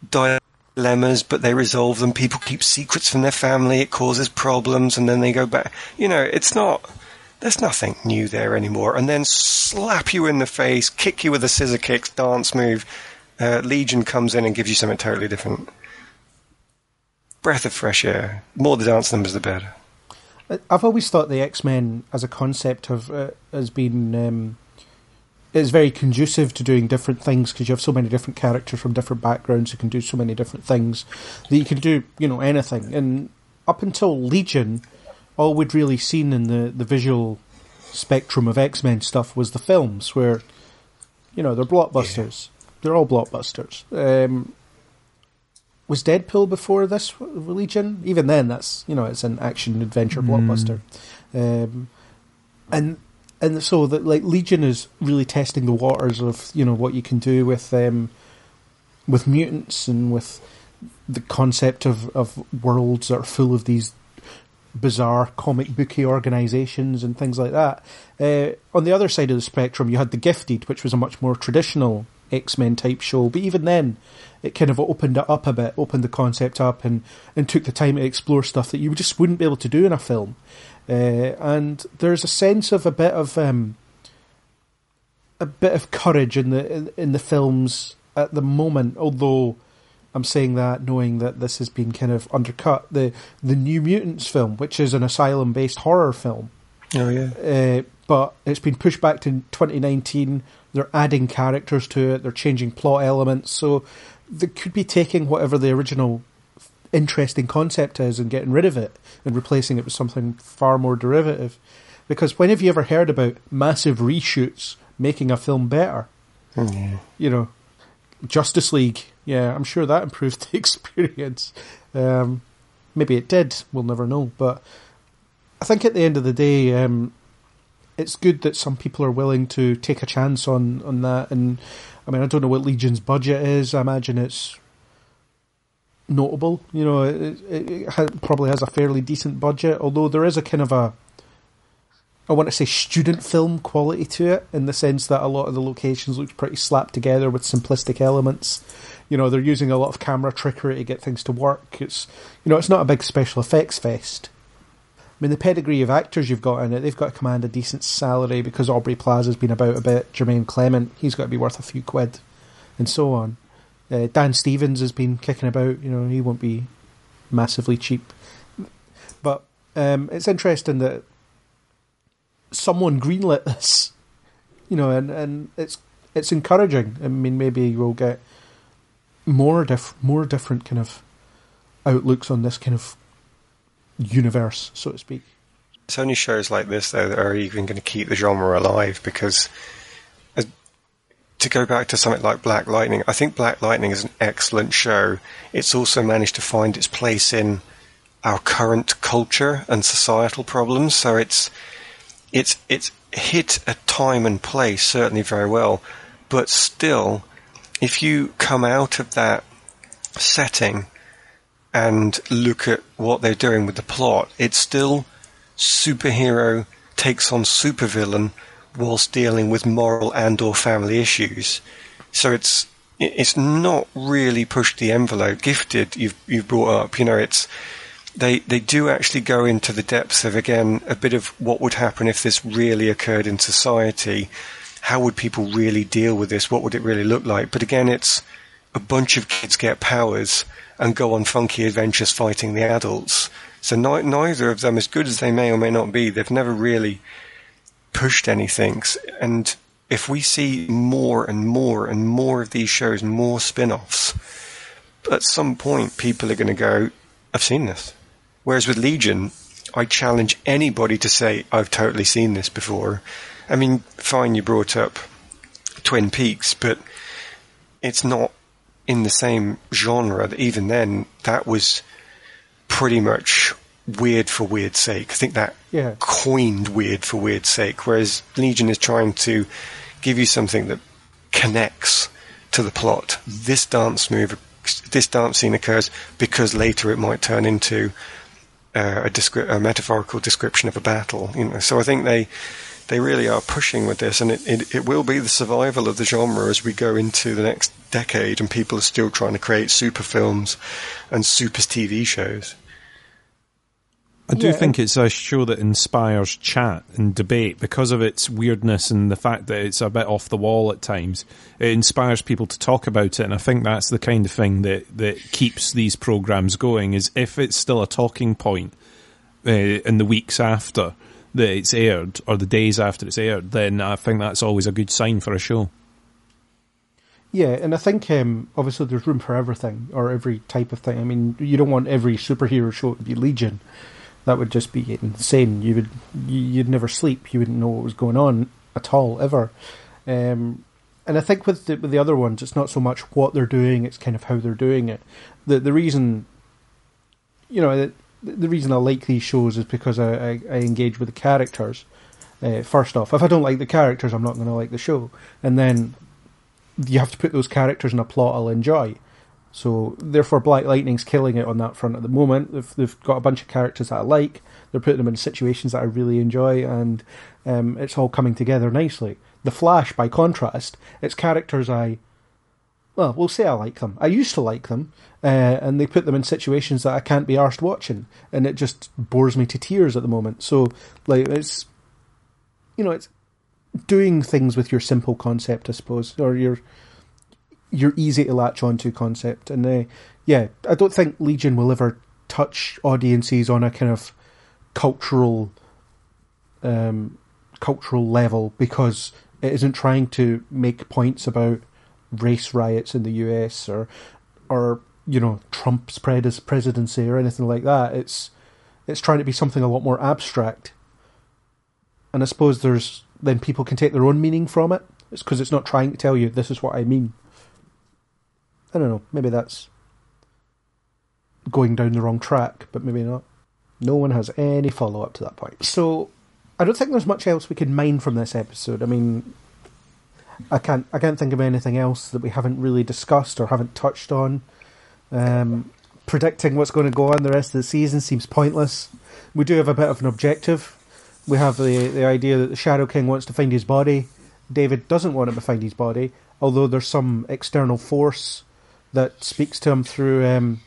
Speaker 5: dilemmas, but they resolve them. People keep secrets from their family. It causes problems, and then they go back. You know, it's not. There's nothing new there anymore. And then slap you in the face, kick you with a scissor kicks dance move. Uh, Legion comes in and gives you something totally different. Breath of fresh air. More the dance numbers, the better.
Speaker 3: I- I've always thought the X Men as a concept have uh, has been um, is very conducive to doing different things because you have so many different characters from different backgrounds who can do so many different things that you can do you know anything. And up until Legion, all we'd really seen in the the visual spectrum of X Men stuff was the films where you know they're blockbusters. They're all blockbusters. Um, was Deadpool before this Legion? Even then, that's you know it's an action adventure blockbuster, um, and and so that like Legion is really testing the waters of you know what you can do with um, with mutants and with the concept of of worlds that are full of these bizarre comic booky organizations and things like that. Uh, on the other side of the spectrum, you had the Gifted, which was a much more traditional X Men type show, but even then, it kind of opened it up a bit, opened the concept up, and and took the time to explore stuff that you just wouldn't be able to do in a film. Uh, and there's a sense of a bit of um, a bit of courage in the in, in the films at the moment, although I'm saying that knowing that this has been kind of undercut. The the New Mutants film, which is an asylum based horror film,
Speaker 5: Oh yeah.
Speaker 3: uh, but it's been pushed back to 2019. They're adding characters to it. They're changing plot elements, so they could be taking whatever the original interesting concept is and getting rid of it and replacing it with something far more derivative. Because when have you ever heard about massive reshoots making a film better? You know, Justice League. Yeah, I'm sure that improved the experience. Um, maybe it did. We'll never know. But I think at the end of the day, um, it's good that some people are willing to take a chance on, on that. And I mean, I don't know what Legion's budget is. I imagine it's notable. You know, it, it, it probably has a fairly decent budget, although there is a kind of a I want to say student film quality to it in the sense that a lot of the locations look pretty slapped together with simplistic elements. You know, they're using a lot of camera trickery to get things to work. It's you know, it's not a big special effects fest. I mean, the pedigree of actors you've got in it, they've got to command a decent salary because Aubrey Plaza's been about a bit. Jemaine Clement, he's got to be worth a few quid, and so on. Uh, Dan Stevens has been kicking about. You know, he won't be massively cheap. But um, it's interesting that someone greenlit this, you know, and, and it's it's encouraging. I mean, maybe we'll get more diff- more different kind of outlooks on this kind of universe, so to speak.
Speaker 5: It's only shows like this though that are even going to keep the genre alive because to go back to something like Black Lightning, I think Black Lightning is an excellent show. It's also managed to find its place in our current culture and societal problems. So it's it's it's hit a time and place certainly very well, but still, if you come out of that setting and look at what they're doing with the plot, it's still superhero takes on supervillain whilst dealing with moral and or family issues. So it's it's not really pushed the envelope. Gifted, you've you've brought up. You know, it's they they do actually go into the depths of again a bit of what would happen if this really occurred in society. How would people really deal with this? What would it really look like? But again, it's a bunch of kids get powers and go on funky adventures fighting the adults. So ni- neither of them, as good as they may or may not be, they've never really pushed anything. And if we see more and more and more of these shows, more spin-offs, at some point people are going to go, I've seen this. Whereas with Legion, I challenge anybody to say, I've totally seen this before. I mean, fine, you brought up Twin Peaks, but it's not in the same genre. Even then, that was pretty much weird for weird sake. I think that
Speaker 3: Yeah.
Speaker 5: coined weird for weird sake, whereas Legion is trying to give you something that connects to the plot. This dance move, this dance scene occurs because later it might turn into uh, a, descri- a metaphorical description of a battle. You know, so I think they they really are pushing with this, and it, it, it will be the survival of the genre as we go into the next decade, and people are still trying to create super films and super TV shows.
Speaker 4: I do
Speaker 3: Yeah,
Speaker 4: think it's a show that inspires chat and debate because of its weirdness and the fact that it's a bit off the wall at times. It inspires people to talk about it, and I think that's the kind of thing that, that keeps these programs going. Is if it's still a talking point uh, in the weeks after that it's aired or the days after it's aired, then I think that's always a good sign for a show.
Speaker 3: Yeah, and I think um, obviously there's room for everything or every type of thing. I mean, you don't want every superhero show to be Legion. That would just be insane. You would you- you'd never sleep. You wouldn't know what was going on at all ever. Um, and I think with the, with the other ones, it's not so much what they're doing; it's kind of how they're doing it. The the reason, you know, the, the reason I like these shows is because I, I, I engage with the characters. Uh, first off, if I don't like the characters, I'm not going to like the show. And then you have to put those characters in a plot I'll enjoy. So therefore, Black Lightning's killing it on that front at the moment. They've, they've got a bunch of characters that I like. They're putting them in situations that I really enjoy, and um, it's all coming together nicely. The Flash, by contrast, it's characters I, well, we'll say I like them. I used to like them, uh, and they put them in situations that I can't be arsed watching, and it just bores me to tears at the moment. So, like, it's, you know, it's doing things with your simple concept, I suppose, or your you're easy to latch onto concept. And uh, yeah, I don't think Legion will ever touch audiences on a kind of cultural um, cultural level because it isn't trying to make points about race riots in the US or or you know Trump's pres- presidency or anything like that. It's it's trying to be something a lot more abstract. And I suppose there's then people can take their own meaning from it. It's because it's not trying to tell you this is what I mean. I don't know. Maybe that's going down the wrong track, but maybe not. No one has any follow up to that point. So I don't think there's much else we can mine from this episode. I mean, I can't I can't think of anything else that we haven't really discussed or haven't touched on. Um, predicting what's going to go on the rest of the season seems pointless. We do have a bit of an objective. We have the the idea that the Shadow King wants to find his body. David doesn't want him to find his body, although there's some external force that speaks to him through um,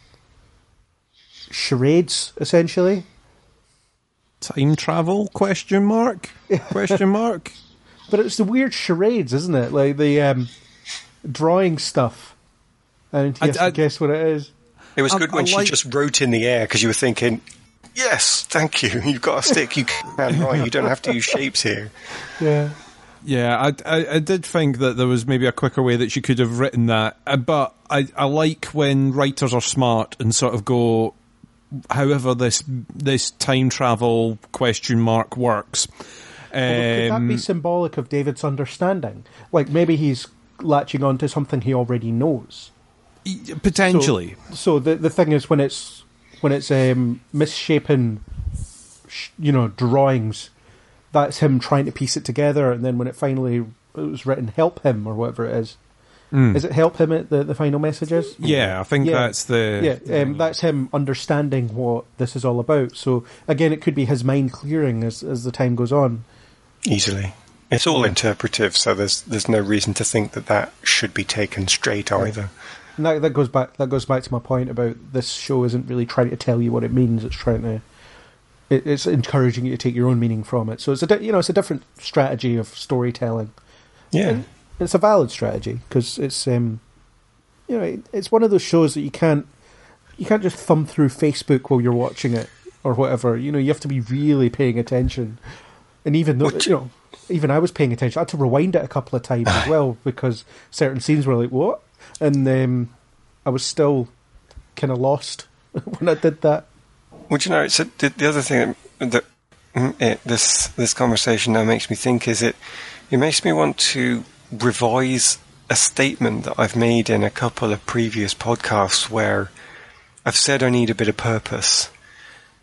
Speaker 3: charades, essentially.
Speaker 4: Time travel? Question mark? Question mark?
Speaker 3: But it's the weird charades, isn't it? Like the um, drawing stuff, and you
Speaker 4: I-
Speaker 3: have to guess what it is.
Speaker 5: It was
Speaker 4: I-
Speaker 5: good when
Speaker 4: I
Speaker 5: she
Speaker 4: like-
Speaker 5: just wrote in the air because you were thinking, "Yes, thank you. You've got a stick. You can write. You don't have to use shapes here."
Speaker 3: Yeah.
Speaker 4: Yeah, I, I, I did think that there was maybe a quicker way that she could have written that, uh, but I, I like when writers are smart and sort of go, however this this time travel question mark works.
Speaker 3: Although could that be
Speaker 4: Um,
Speaker 3: symbolic of David's understanding? Like maybe he's latching onto something he already knows.
Speaker 4: Potentially,
Speaker 3: So, the the thing is when it's when it's um, misshapen, you know, drawings. That's him trying to piece it together, and then when it finally it was written, "Help him" or whatever it is. Is it "Help him" at the the final messages?
Speaker 4: yeah, I think
Speaker 3: Yeah.
Speaker 4: that's the
Speaker 3: Yeah, um, that's him understanding what this is all about. So again, it could be his mind clearing as as the time goes on.
Speaker 5: Easily. It's all interpretive, so there's there's no reason to think that that should be taken straight either.
Speaker 3: And that that goes back that goes back to my point about this show isn't really trying to tell you what it means. It's trying to it, it's encouraging you to take your own meaning from it. So it's a you know it's a different strategy of storytelling.
Speaker 5: Yeah.
Speaker 3: It's a valid strategy because it's um you know it, it's one of those shows that you can't you can't just thumb through Facebook while you're watching it or whatever. You know you have to be really paying attention. And even though you know even I was paying attention, I had to rewind it a couple of times as well because certain scenes were like what, and um, I was still kind of lost when I did that.
Speaker 5: Well, you know, a, the, the other thing that mm, it, this this conversation now makes me think is it it makes me want to revise a statement that I've made in a couple of previous podcasts where I've said I need a bit of purpose,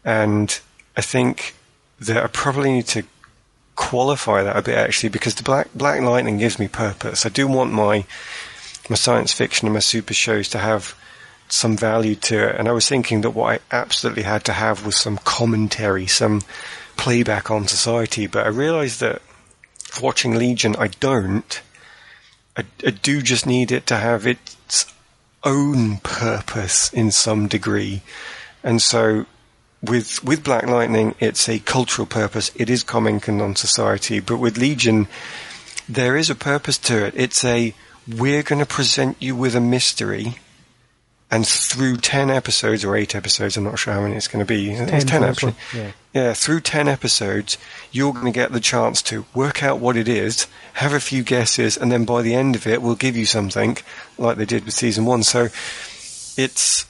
Speaker 5: and I think that I probably need to qualify that a bit actually because the Black Black Lightning gives me purpose. I do want my my science fiction and my super shows to have some value to it. And I was thinking that what I absolutely had to have was some commentary, some playback on society. But I realised that watching Legion, I don't. I, I do just need it to have its own purpose in some degree. And so with with Black Lightning, it's a cultural purpose. It is commenting on society. But with Legion, there is a purpose to it. It's a we're going to present you with a mystery, and through ten episodes or eight episodes, I'm not sure how many it's going to be. It's
Speaker 3: 10
Speaker 5: ten,
Speaker 3: for
Speaker 5: actually.
Speaker 3: yeah.
Speaker 5: Yeah, through 10 episodes, you're going to get the chance to work out what it is, have a few guesses, and then by the end of it, we'll give you something like they did with season one. So it's,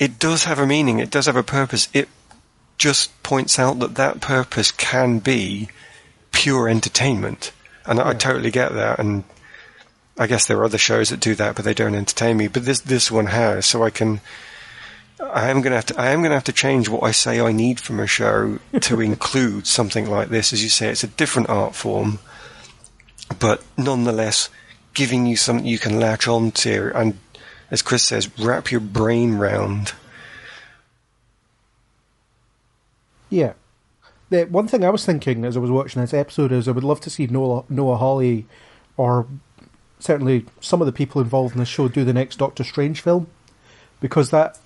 Speaker 5: it does have a meaning. It does have a purpose. It just points out that that purpose can be pure entertainment. And I totally get that. And I guess there are other shows that do that, but they don't entertain me. But this, this one has, so I can, I am going to have to. I am to have to change what I say I need from a show to include something like this. As you say, it's a different art form, but nonetheless, giving you something you can latch on to, and as Chris says, wrap your brain round.
Speaker 3: Yeah. The one thing I was thinking as I was watching this episode is I would love to see Noah, Noah Hawley or certainly some of the people involved in the show do the next Doctor Strange film because that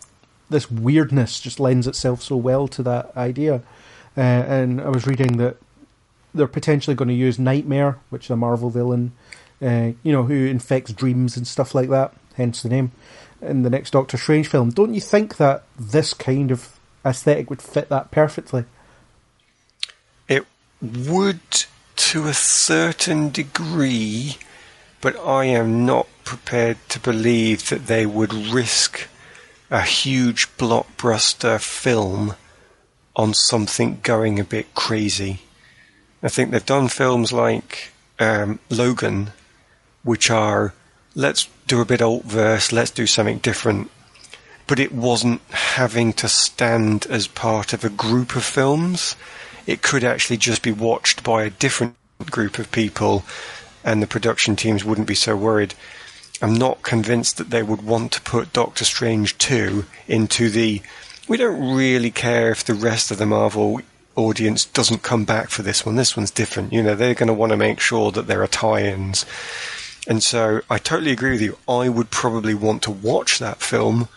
Speaker 3: this weirdness just lends itself so well to that idea. Uh, and I was reading that they're potentially going to use Nightmare, which is a Marvel villain, uh, you know, who infects dreams and stuff like that, hence the name, in the next Doctor Strange film. Don't you think that this kind of aesthetic would fit that perfectly?
Speaker 5: It would to a certain degree, but I am not prepared to believe that they would risk a huge blockbuster film on something going a bit crazy. I think they've done films like um, Logan, which are let's do a bit alt verse, let's do something different. But it wasn't having to stand as part of a group of films. It could actually just be watched by a different group of people, and the production teams wouldn't be so worried. I'm not convinced that they would want to put Doctor Strange 2 into the. We don't really care if the rest of the Marvel audience doesn't come back for this one. This one's different. You know, they're going to want to make sure that there are tie ins. And so I totally agree with you. I would probably want to watch that film.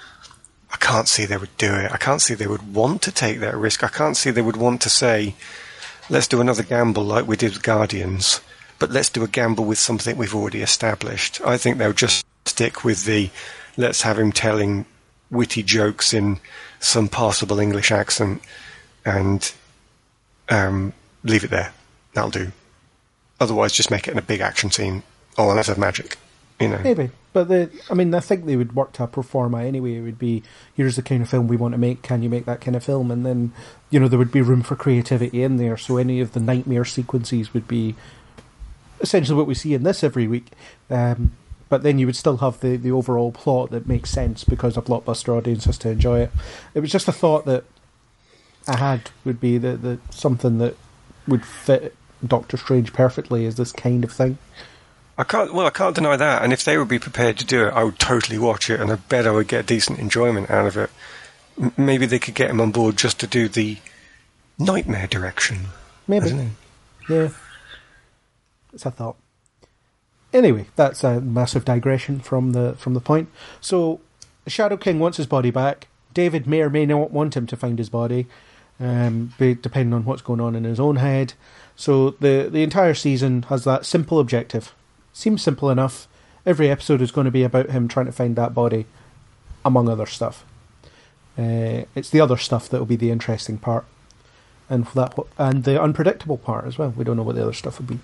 Speaker 5: I can't see they would do it. I can't see they would want to take that risk. I can't see they would want to say, let's do another gamble like we did with Guardians, but let's do a gamble with something we've already established. I think they'll just stick with the let's have him telling witty jokes in some passable English accent and um, leave it there. That'll do. Otherwise, just make it in a big action scene. And let's have magic. You know.
Speaker 3: Maybe, but the, I mean, I think they would work to a pro forma anyway. It would be, here's the kind of film we want to make. Can you make that kind of film? And then, you know, there would be room for creativity in there. So any of the nightmare sequences would be essentially what we see in this every week. Um, but then you would still have the, the overall plot that makes sense because a blockbuster audience has to enjoy it. It was just a thought that I had would be that the something that would fit Doctor Strange perfectly is this kind of thing.
Speaker 5: I can't. Well, I can't deny that. And if they would be prepared to do it, I would totally watch it, and I bet I would get decent enjoyment out of it. M- maybe they could get him on board just to do the nightmare direction.
Speaker 3: Maybe, yeah. It's a thought. Anyway, that's a massive digression from the from the point. So, Shadow King wants his body back. David may or may not want him to find his body, um, depending on what's going on in his own head. So the the entire season has that simple objective. Seems simple enough. Every episode is going to be about him trying to find that body, among other stuff. Uh, it's the other stuff that will be the interesting part, and that and the unpredictable part as well. We don't know what the other stuff will be,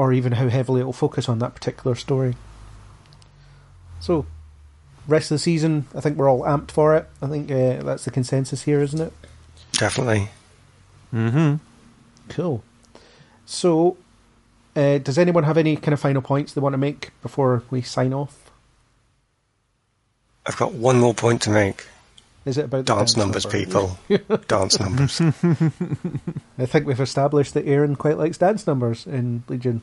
Speaker 3: or even how heavily it will focus on that particular story. So, rest of the season, I think we're all amped for it. I think uh, that's the consensus here, isn't it?
Speaker 5: Definitely.
Speaker 4: Mm-hmm.
Speaker 3: Cool. So, uh, does anyone have any kind of final points they want to make before we sign off?
Speaker 5: I've got one more point to make.
Speaker 3: Is it about the
Speaker 5: Dance numbers,
Speaker 3: number?
Speaker 5: people. dance numbers.
Speaker 3: I think we've established that Aaron quite likes dance numbers in Legion.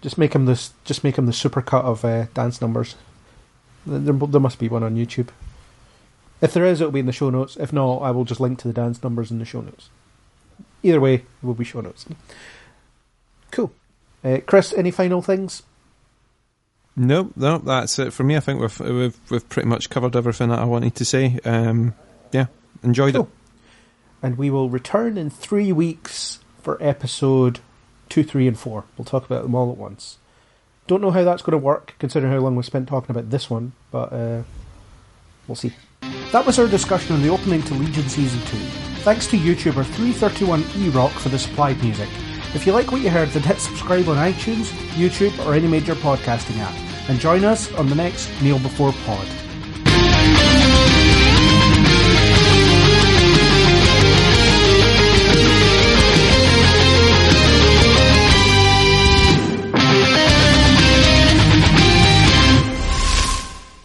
Speaker 3: Just make him this. Just make him the supercut of uh, dance numbers. There, there must be one on YouTube. If there is, it'll be in the show notes. If not, I will just link to the dance numbers in the show notes. Either way, it will be show notes. Cool. Uh, Chris, any final things?
Speaker 4: No, nope, that's it for me. I think we've we've we've pretty much covered everything that I wanted to say. Um, yeah, enjoyed
Speaker 3: Cool.
Speaker 4: it.
Speaker 3: and we will return in three weeks for episode two, three, and four. We'll talk about them all at once. Don't know how that's going to work, considering how long we spent talking about this one, but uh, we'll see. That was our discussion on the opening to Legion Season 2. Thanks to YouTuber 331eRock for the supplied music. If you like what you heard, then hit subscribe on iTunes, YouTube, or any major podcasting app. And join us on the next Kneel Before Pod.